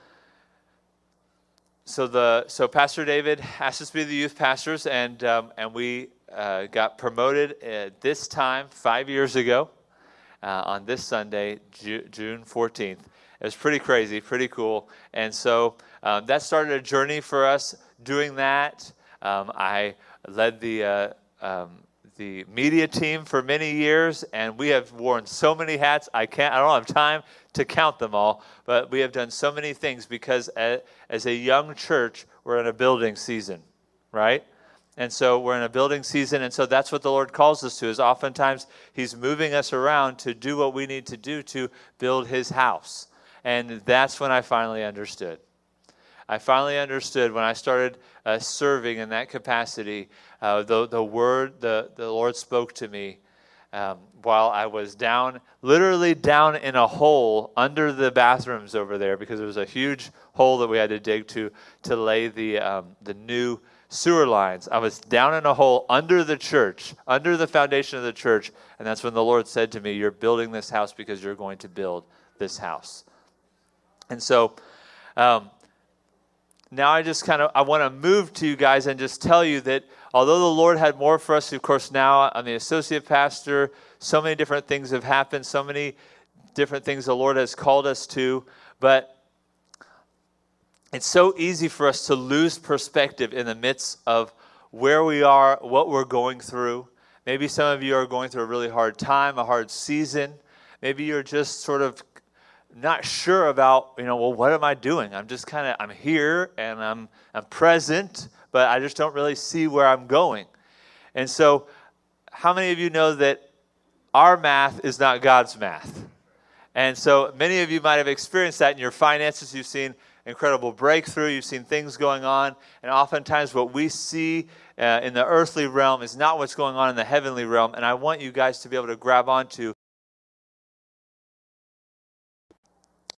so the so Pastor David asked us to be the youth pastors, and um, and we uh, got promoted at this time five years ago uh, on this Sunday, Ju- June 14th. It was pretty crazy, pretty cool. And so um, that started a journey for us doing that. Um, I led the, uh, um, the media team for many years, and we have worn so many hats. I can't, I don't have time to count them all, but we have done so many things because as, as a young church, we're in a building season, right? And so we're in a building season, and so that's what the Lord calls us to. Is oftentimes He's moving us around to do what we need to do to build His house, and that's when I finally understood. I finally understood when I started uh, serving in that capacity, uh, the, the word the, the Lord spoke to me um, while I was down, literally down in a hole under the bathrooms over there because it was a huge hole that we had to dig to, to lay the, um, the new sewer lines. I was down in a hole under the church, under the foundation of the church, and that's when the Lord said to me, You're building this house because you're going to build this house. And so, um, now I just kind of I want to move to you guys and just tell you that although the Lord had more for us, of course, now I'm the associate pastor. So many different things have happened. So many different things the Lord has called us to, but it's so easy for us to lose perspective in the midst of where we are, what we're going through. Maybe some of you are going through a really hard time, a hard season. Maybe you're just sort of not sure about, you know, well, what am I doing? I'm just kind of, I'm here and I'm, I'm present, but I just don't really see where I'm going. And so, how many of you know that our math is not God's math? And so, many of you might have experienced that in your finances. You've seen incredible breakthrough, you've seen things going on, and oftentimes what we see uh, in the earthly realm is not what's going on in the heavenly realm. And I want you guys to be able to grab onto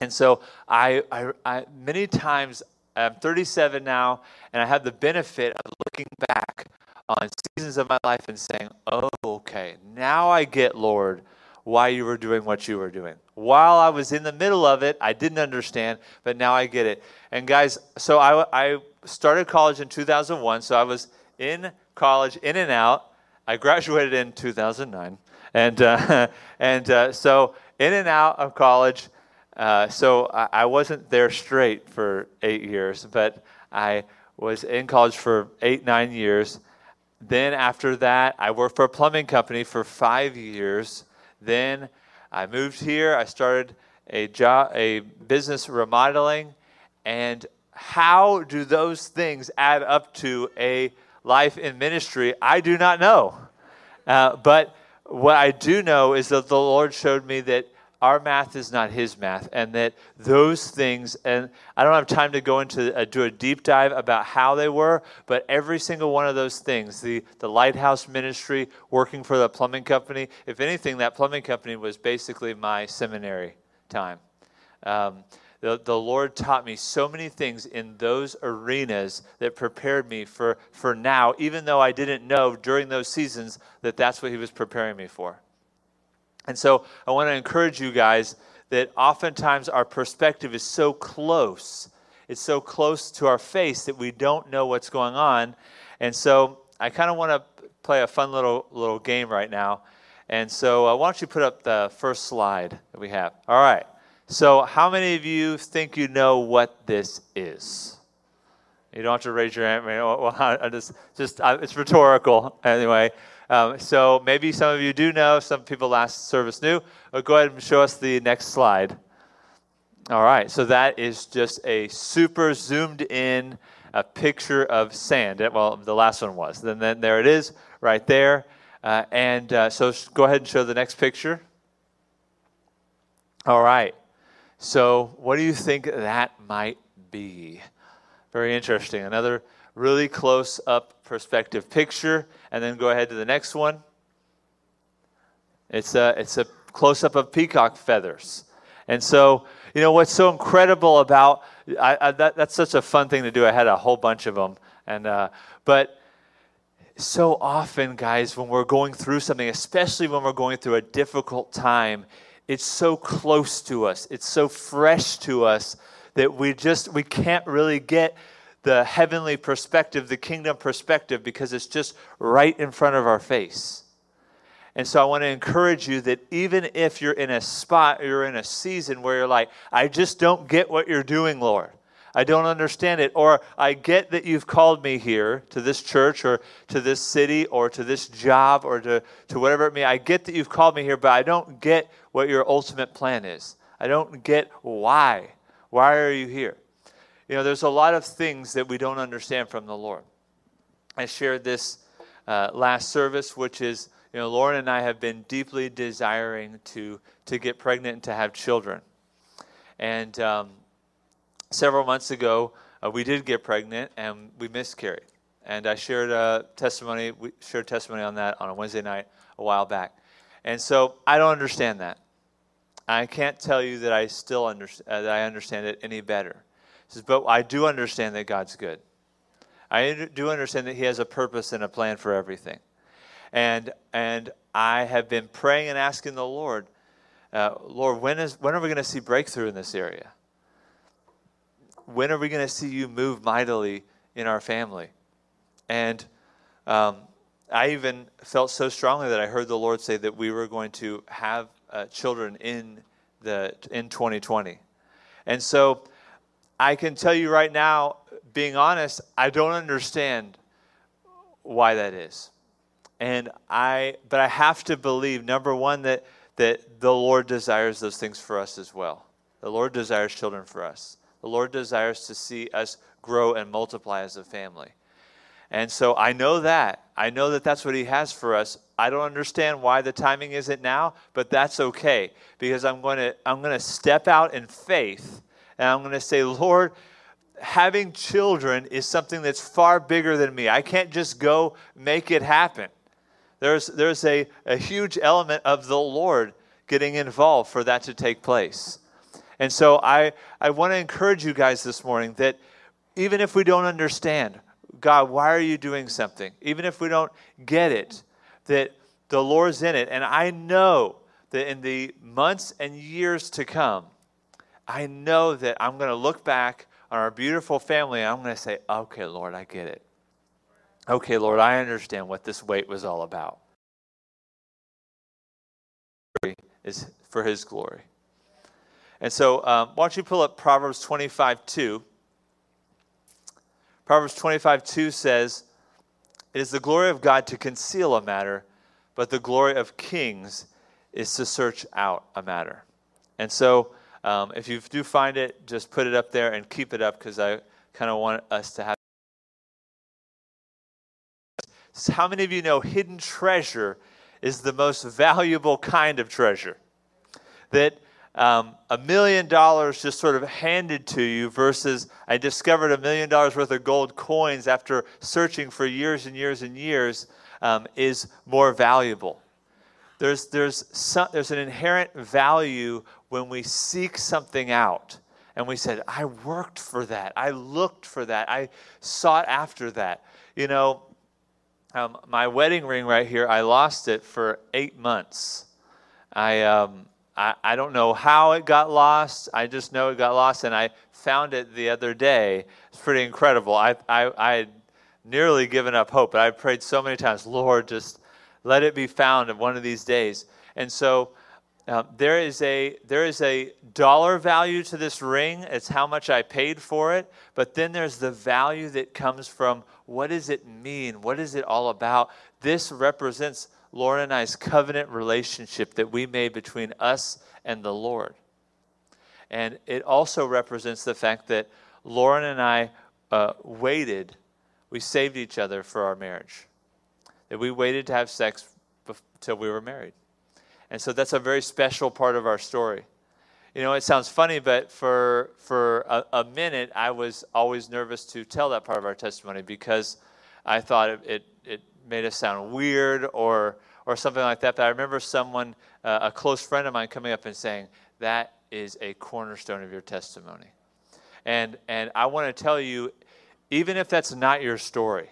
And so I, I, I, many times I'm 37 now, and I have the benefit of looking back on seasons of my life and saying, "Oh, okay, now I get, Lord, why you were doing what you were doing." While I was in the middle of it, I didn't understand, but now I get it. And guys, so I, I started college in 2001. So I was in college, in and out. I graduated in 2009, and uh, [LAUGHS] and uh, so in and out of college uh, so I, I, wasn't there straight for eight years, but I was in college for eight, nine years. Then after that, I worked for a plumbing company for five years. Then I moved here. I started a job, a business remodeling. And how do those things add up to a life in ministry? I do not know. Uh, but what I do know is that the Lord showed me that our math is not his math and that those things and i don't have time to go into do a deep dive about how they were but every single one of those things the, the lighthouse ministry working for the plumbing company if anything that plumbing company was basically my seminary time. Um, the, the lord taught me so many things in those arenas that prepared me for, for now even though i didn't know during those seasons that that's what he was preparing me for and so I want to encourage you guys that oftentimes our perspective is so close. It's so close to our face that we don't know what's going on. And so I kind of want to play a fun little little game right now. And so uh, why don't you put up the first slide that we have? All right. So how many of you think you know what this is? You don't have to raise your hand. Well, [LAUGHS] I just, just it's rhetorical anyway. Um, so maybe some of you do know, some people last service knew. But go ahead and show us the next slide. All right, so that is just a super zoomed in a picture of sand. Well, the last one was. Then, then there it is, right there. Uh, and uh, so go ahead and show the next picture. All right. So, what do you think that might be? Very interesting. Another really close up perspective picture, and then go ahead to the next one. It's a, it's a close up of peacock feathers. And so, you know, what's so incredible about I, I, that, that's such a fun thing to do. I had a whole bunch of them. And, uh, but so often, guys, when we're going through something, especially when we're going through a difficult time, it's so close to us, it's so fresh to us that we just we can't really get the heavenly perspective, the kingdom perspective, because it's just right in front of our face. And so I want to encourage you that even if you're in a spot, you're in a season where you're like, I just don't get what you're doing, Lord. I don't understand it. Or I get that you've called me here to this church or to this city or to this job or to, to whatever it may. I get that you've called me here, but I don't get what your ultimate plan is. I don't get why. Why are you here? You know, there's a lot of things that we don't understand from the Lord. I shared this uh, last service, which is, you know, Lauren and I have been deeply desiring to, to get pregnant and to have children. And um, several months ago, uh, we did get pregnant and we miscarried. And I shared a testimony, we shared testimony on that on a Wednesday night a while back. And so I don't understand that. I can't tell you that I still understand, uh, that I understand it any better. Says, but I do understand that God's good. I do understand that He has a purpose and a plan for everything. And, and I have been praying and asking the Lord, uh, Lord, when, is, when are we going to see breakthrough in this area? When are we going to see you move mightily in our family? And um, I even felt so strongly that I heard the Lord say that we were going to have uh, children in the in 2020. And so I can tell you right now, being honest, I don't understand why that is. And I but I have to believe number 1 that that the Lord desires those things for us as well. The Lord desires children for us. The Lord desires to see us grow and multiply as a family. And so I know that. I know that that's what He has for us. I don't understand why the timing isn't now, but that's okay because I'm going to I'm going to step out in faith and I'm going to say, Lord, having children is something that's far bigger than me. I can't just go make it happen. There's, there's a, a huge element of the Lord getting involved for that to take place. And so I, I want to encourage you guys this morning that even if we don't understand, God, why are you doing something? Even if we don't get it, that the Lord's in it. And I know that in the months and years to come, I know that I'm going to look back on our beautiful family and I'm going to say, okay, Lord, I get it. Okay, Lord, I understand what this wait was all about. Is for His glory. And so, um, why don't you pull up Proverbs 25 2? Proverbs 25 2 says, It is the glory of God to conceal a matter, but the glory of kings is to search out a matter. And so, um, if you do find it, just put it up there and keep it up because I kind of want us to have. How many of you know hidden treasure is the most valuable kind of treasure? That um, a million dollars just sort of handed to you versus I discovered a million dollars worth of gold coins after searching for years and years and years um, is more valuable. There's, there's, some, there's an inherent value when we seek something out and we said, I worked for that. I looked for that. I sought after that. You know, um, my wedding ring right here, I lost it for eight months. I, um, I, I don't know how it got lost. I just know it got lost, and I found it the other day. It's pretty incredible. I, I, I had nearly given up hope, but I prayed so many times, Lord, just let it be found one of these days. And so uh, there is a there is a dollar value to this ring. It's how much I paid for it. But then there's the value that comes from what does it mean? What is it all about? This represents Lauren and I's covenant relationship that we made between us and the Lord. And it also represents the fact that Lauren and I uh, waited. We saved each other for our marriage. That we waited to have sex until we were married. And so that's a very special part of our story. You know, it sounds funny, but for, for a, a minute, I was always nervous to tell that part of our testimony because I thought it, it, it made us sound weird or, or something like that. But I remember someone, uh, a close friend of mine, coming up and saying, That is a cornerstone of your testimony. And, and I want to tell you, even if that's not your story,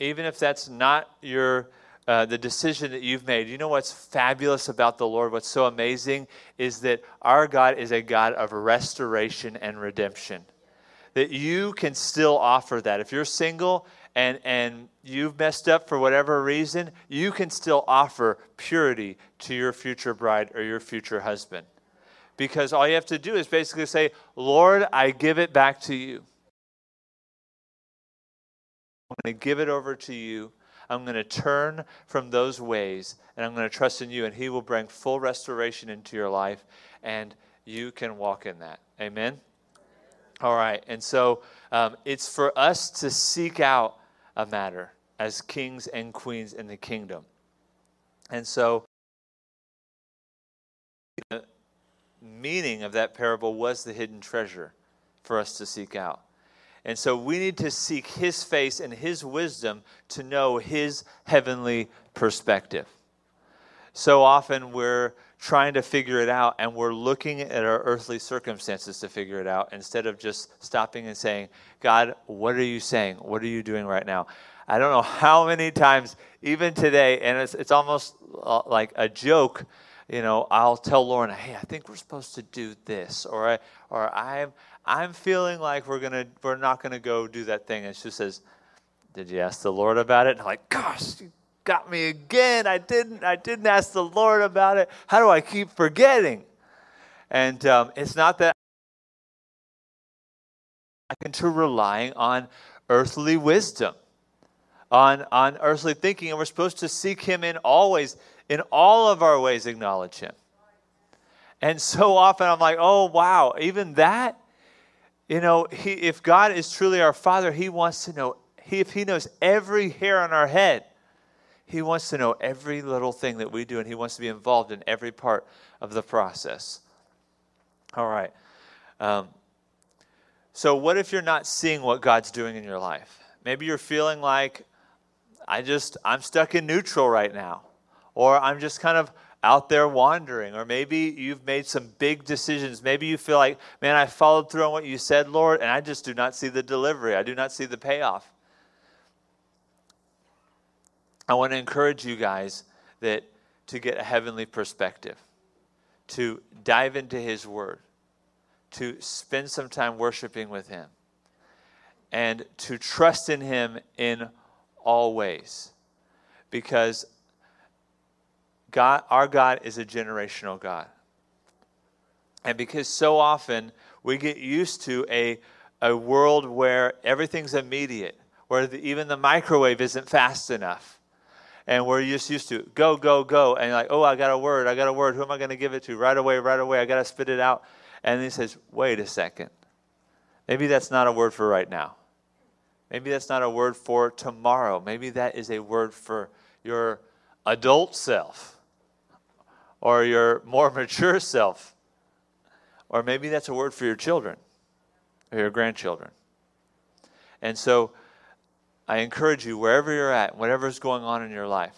even if that's not your uh, the decision that you've made. You know what's fabulous about the Lord? What's so amazing is that our God is a God of restoration and redemption. That you can still offer that. If you're single and, and you've messed up for whatever reason, you can still offer purity to your future bride or your future husband. Because all you have to do is basically say, Lord, I give it back to you. I'm going to give it over to you I'm going to turn from those ways and I'm going to trust in you, and He will bring full restoration into your life, and you can walk in that. Amen? All right. And so um, it's for us to seek out a matter as kings and queens in the kingdom. And so the meaning of that parable was the hidden treasure for us to seek out. And so we need to seek His face and His wisdom to know His heavenly perspective. So often we're trying to figure it out and we're looking at our earthly circumstances to figure it out instead of just stopping and saying, God, what are you saying? What are you doing right now? I don't know how many times, even today, and it's, it's almost uh, like a joke you know, I'll tell Lauren, hey, I think we're supposed to do this, or I, or I'm I'm feeling like we're gonna we're not gonna go do that thing. And she says, Did you ask the Lord about it? And I'm like, gosh, you got me again. I didn't I didn't ask the Lord about it. How do I keep forgetting? And um, it's not that I can to relying on earthly wisdom, on on earthly thinking, and we're supposed to seek Him in always in all of our ways acknowledge Him. And so often I'm like, oh wow, even that you know, he, if God is truly our Father, He wants to know, he, if He knows every hair on our head, He wants to know every little thing that we do, and He wants to be involved in every part of the process. All right. Um, so, what if you're not seeing what God's doing in your life? Maybe you're feeling like, I just, I'm stuck in neutral right now, or I'm just kind of out there wandering, or maybe you've made some big decisions. Maybe you feel like, man, I followed through on what you said, Lord, and I just do not see the delivery. I do not see the payoff. I want to encourage you guys that to get a heavenly perspective, to dive into His Word, to spend some time worshiping with Him, and to trust in Him in all ways. Because God, our God is a generational God. And because so often we get used to a, a world where everything's immediate, where the, even the microwave isn't fast enough. And we're just used to go, go, go. And like, oh, I got a word, I got a word. Who am I going to give it to? Right away, right away. I got to spit it out. And he says, wait a second. Maybe that's not a word for right now. Maybe that's not a word for tomorrow. Maybe that is a word for your adult self or your more [LAUGHS] mature self. Or maybe that's a word for your children or your grandchildren. And so I encourage you, wherever you're at, whatever's going on in your life,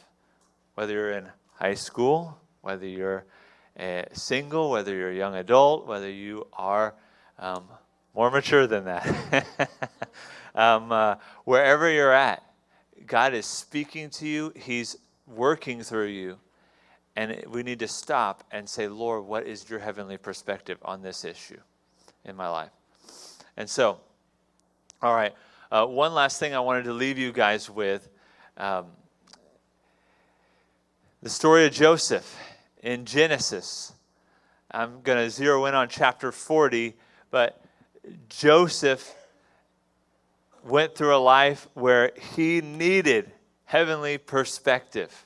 whether you're in high school, whether you're uh, single, whether you're a young adult, whether you are um, more mature than that, [LAUGHS] um, uh, wherever you're at, God is speaking to you, He's working through you and we need to stop and say, Lord, what is your heavenly perspective on this issue in my life? And so, all right, uh, one last thing I wanted to leave you guys with um, the story of Joseph in Genesis. I'm going to zero in on chapter 40, but Joseph went through a life where he needed heavenly perspective.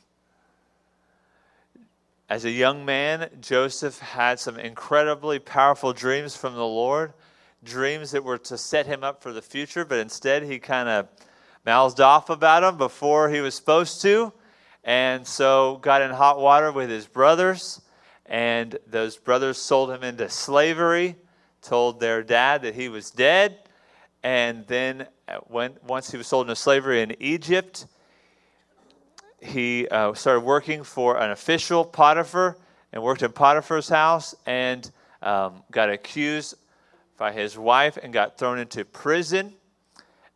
As a young man, Joseph had some incredibly powerful dreams from the Lord, dreams that were to set him up for the future, but instead he kind of mouthed off about them before he was supposed to. And so got in hot water with his brothers, and those brothers sold him into slavery, told their dad that he was dead. And then, uh, when, once he was sold into slavery in Egypt, he uh, started working for an official, Potiphar, and worked in Potiphar's house and um, got accused by his wife and got thrown into prison.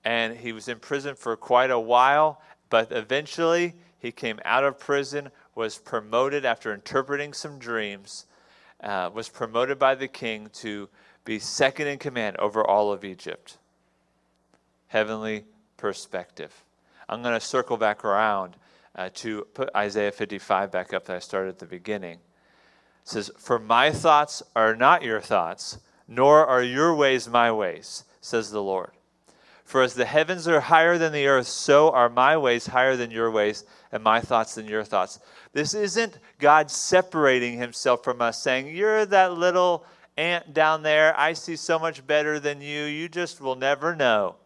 And he was in prison for quite a while, but eventually he came out of prison, was promoted after interpreting some dreams, uh, was promoted by the king to be second in command over all of Egypt. Heavenly perspective. I'm going to circle back around uh, to put Isaiah 55 back up that I started at the beginning. It says, For my thoughts are not your thoughts, nor are your ways my ways, says the Lord. For as the heavens are higher than the earth, so are my ways higher than your ways, and my thoughts than your thoughts. This isn't God separating himself from us, saying, You're that little ant down there. I see so much better than you. You just will never know.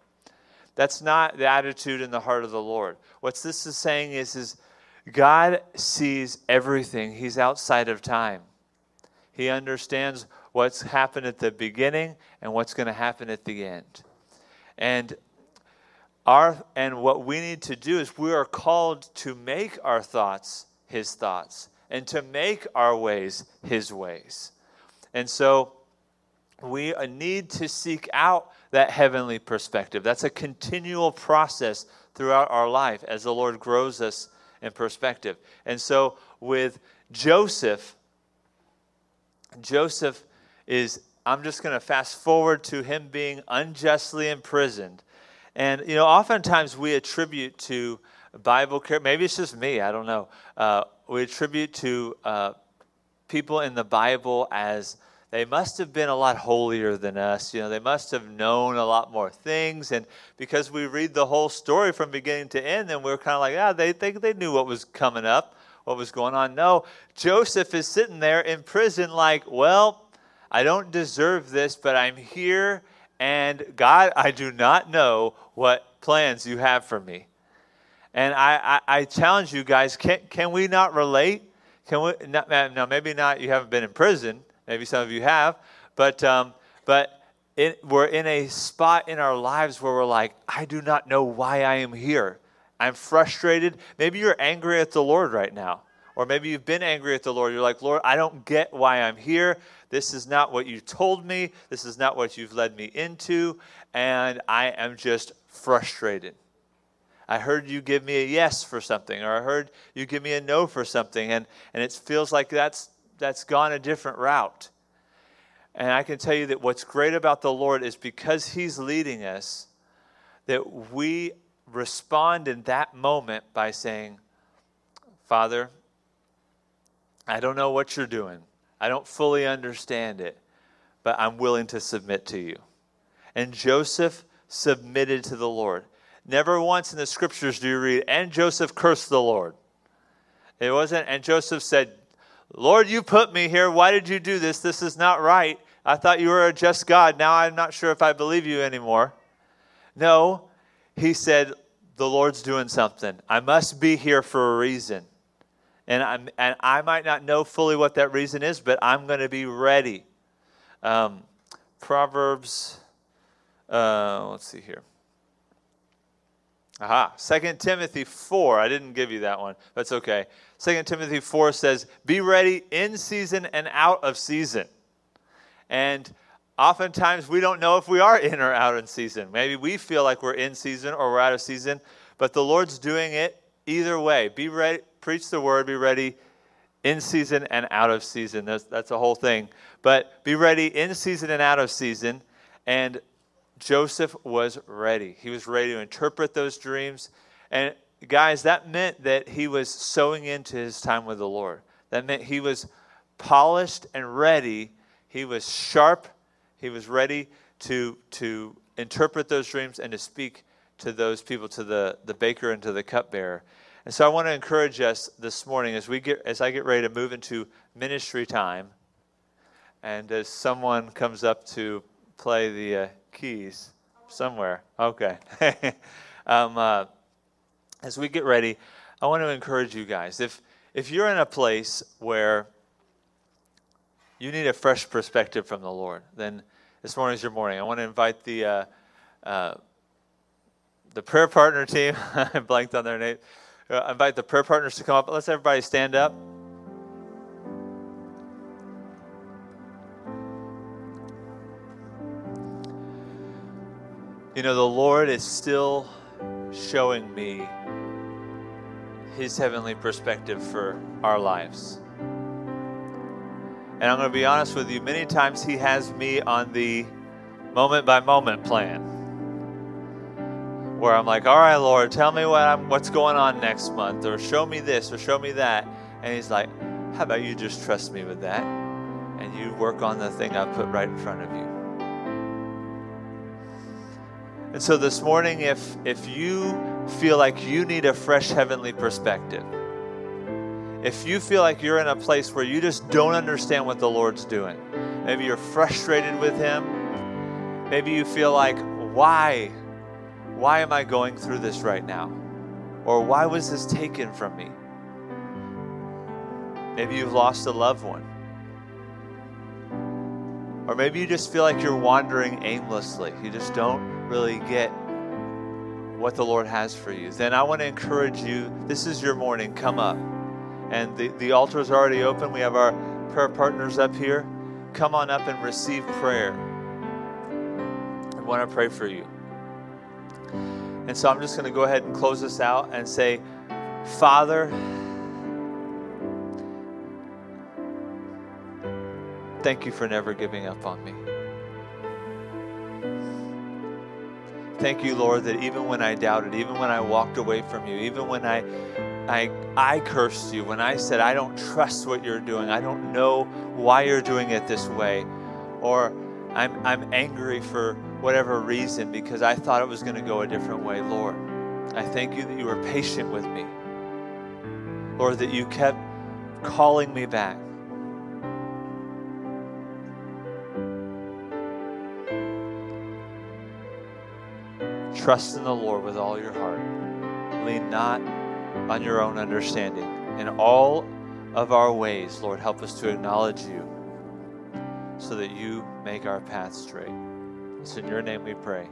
That's not the attitude in the heart of the Lord. What this is saying is, is God sees everything. He's outside of time. He understands what's happened at the beginning and what's going to happen at the end. And our and what we need to do is we are called to make our thoughts his thoughts and to make our ways his ways. And so we need to seek out that heavenly perspective. That's a continual process throughout our life as the Lord grows us in perspective. And so with Joseph, Joseph is, I'm just going to fast forward to him being unjustly imprisoned. And, you know, oftentimes we attribute to Bible care, maybe it's just me, I don't know. Uh, we attribute to uh, people in the Bible as they must have been a lot holier than us. You know, they must have known a lot more things. And because we read the whole story from beginning to end, then we're kind of like, ah, they think they knew what was coming up, what was going on. No, Joseph is sitting there in prison, like, well, I don't deserve this, but I'm here. And God, I do not know what plans you have for me. And I, I, I challenge you guys, can, can we not relate? Can we, not, now, maybe not, you haven't been in prison, Maybe some of you have, but um, but it, we're in a spot in our lives where we're like, I do not know why I am here. I'm frustrated. Maybe you're angry at the Lord right now. Or maybe you've been angry at the Lord. You're like, Lord, I don't get why I'm here. This is not what you told me. This is not what you've led me into. And I am just frustrated. I heard you give me a yes for something, or I heard you give me a no for something. And, and it feels like that's that's gone a different route. And I can tell you that what's great about the Lord is because He's leading us, that we respond in that moment by saying, Father, I don't know what you're doing. I don't fully understand it, but I'm willing to submit to you. And Joseph submitted to the Lord. Never once in the scriptures do you read, and Joseph cursed the Lord. It wasn't, and Joseph said, Lord, you put me here. Why did you do this? This is not right. I thought you were a just God. Now I'm not sure if I believe you anymore. No, he said, The Lord's doing something. I must be here for a reason. And, I'm, and I might not know fully what that reason is, but I'm going to be ready. Um, Proverbs, uh, let's see here. Aha, 2 Timothy 4. I didn't give you that one. That's okay. 2 Timothy 4 says, Be ready in season and out of season. And oftentimes we don't know if we are in or out in season. Maybe we feel like we're in season or we're out of season, but the Lord's doing it either way. Be ready, preach the word, be ready in season and out of season. That's, that's a whole thing. But be ready in season and out of season. And Joseph was ready. He was ready to interpret those dreams. And guys, that meant that he was sowing into his time with the Lord. That meant he was polished and ready. He was sharp. He was ready to, to interpret those dreams and to speak to those people, to the, the baker and to the cupbearer. And so I want to encourage us this morning as we get as I get ready to move into ministry time, and as someone comes up to play the uh, keys somewhere. Okay. [LAUGHS] um, uh, as we get ready, I want to encourage you guys. If if you're in a place where you need a fresh perspective from the Lord, then this morning is your morning. I want to invite the uh, uh, the prayer partner team. [LAUGHS] I blanked on their name. Uh, invite the prayer partners to come up. Let's everybody stand up. You know, the Lord is still showing me His heavenly perspective for our lives. And I'm going to be honest with you, many times He has me on the moment by moment plan. Where I'm like, all right, Lord, tell me what I'm, what's going on next month, or show me this, or show me that. And He's like, how about you just trust me with that? And you work on the thing I put right in front of you. And so this morning, if, if you feel like you need a fresh heavenly perspective, if you feel like you're in a place where you just don't understand what the Lord's doing, maybe you're frustrated with Him, maybe you feel like, why? Why am I going through this right now? Or why was this taken from me? Maybe you've lost a loved one. Or maybe you just feel like you're wandering aimlessly. You just don't really get what the Lord has for you, then I want to encourage you this is your morning. Come up. And the, the altar is already open. We have our prayer partners up here. Come on up and receive prayer. I want to pray for you. And so I'm just going to go ahead and close this out and say, Father, thank you for never giving up on me. Thank you, Lord, that even when I doubted, even when I walked away from you, even when I, I, I cursed you, when I said, I don't trust what you're doing, I don't know why you're doing it this way, or I'm, I'm angry for whatever reason because I thought it was going to go a different way, Lord, I thank you that you were patient with me. Lord, that you kept calling me back. Trust in the Lord with all your heart. Lean not on your own understanding. In all of our ways, Lord, help us to acknowledge you so that you make our path straight. It's in your name we pray.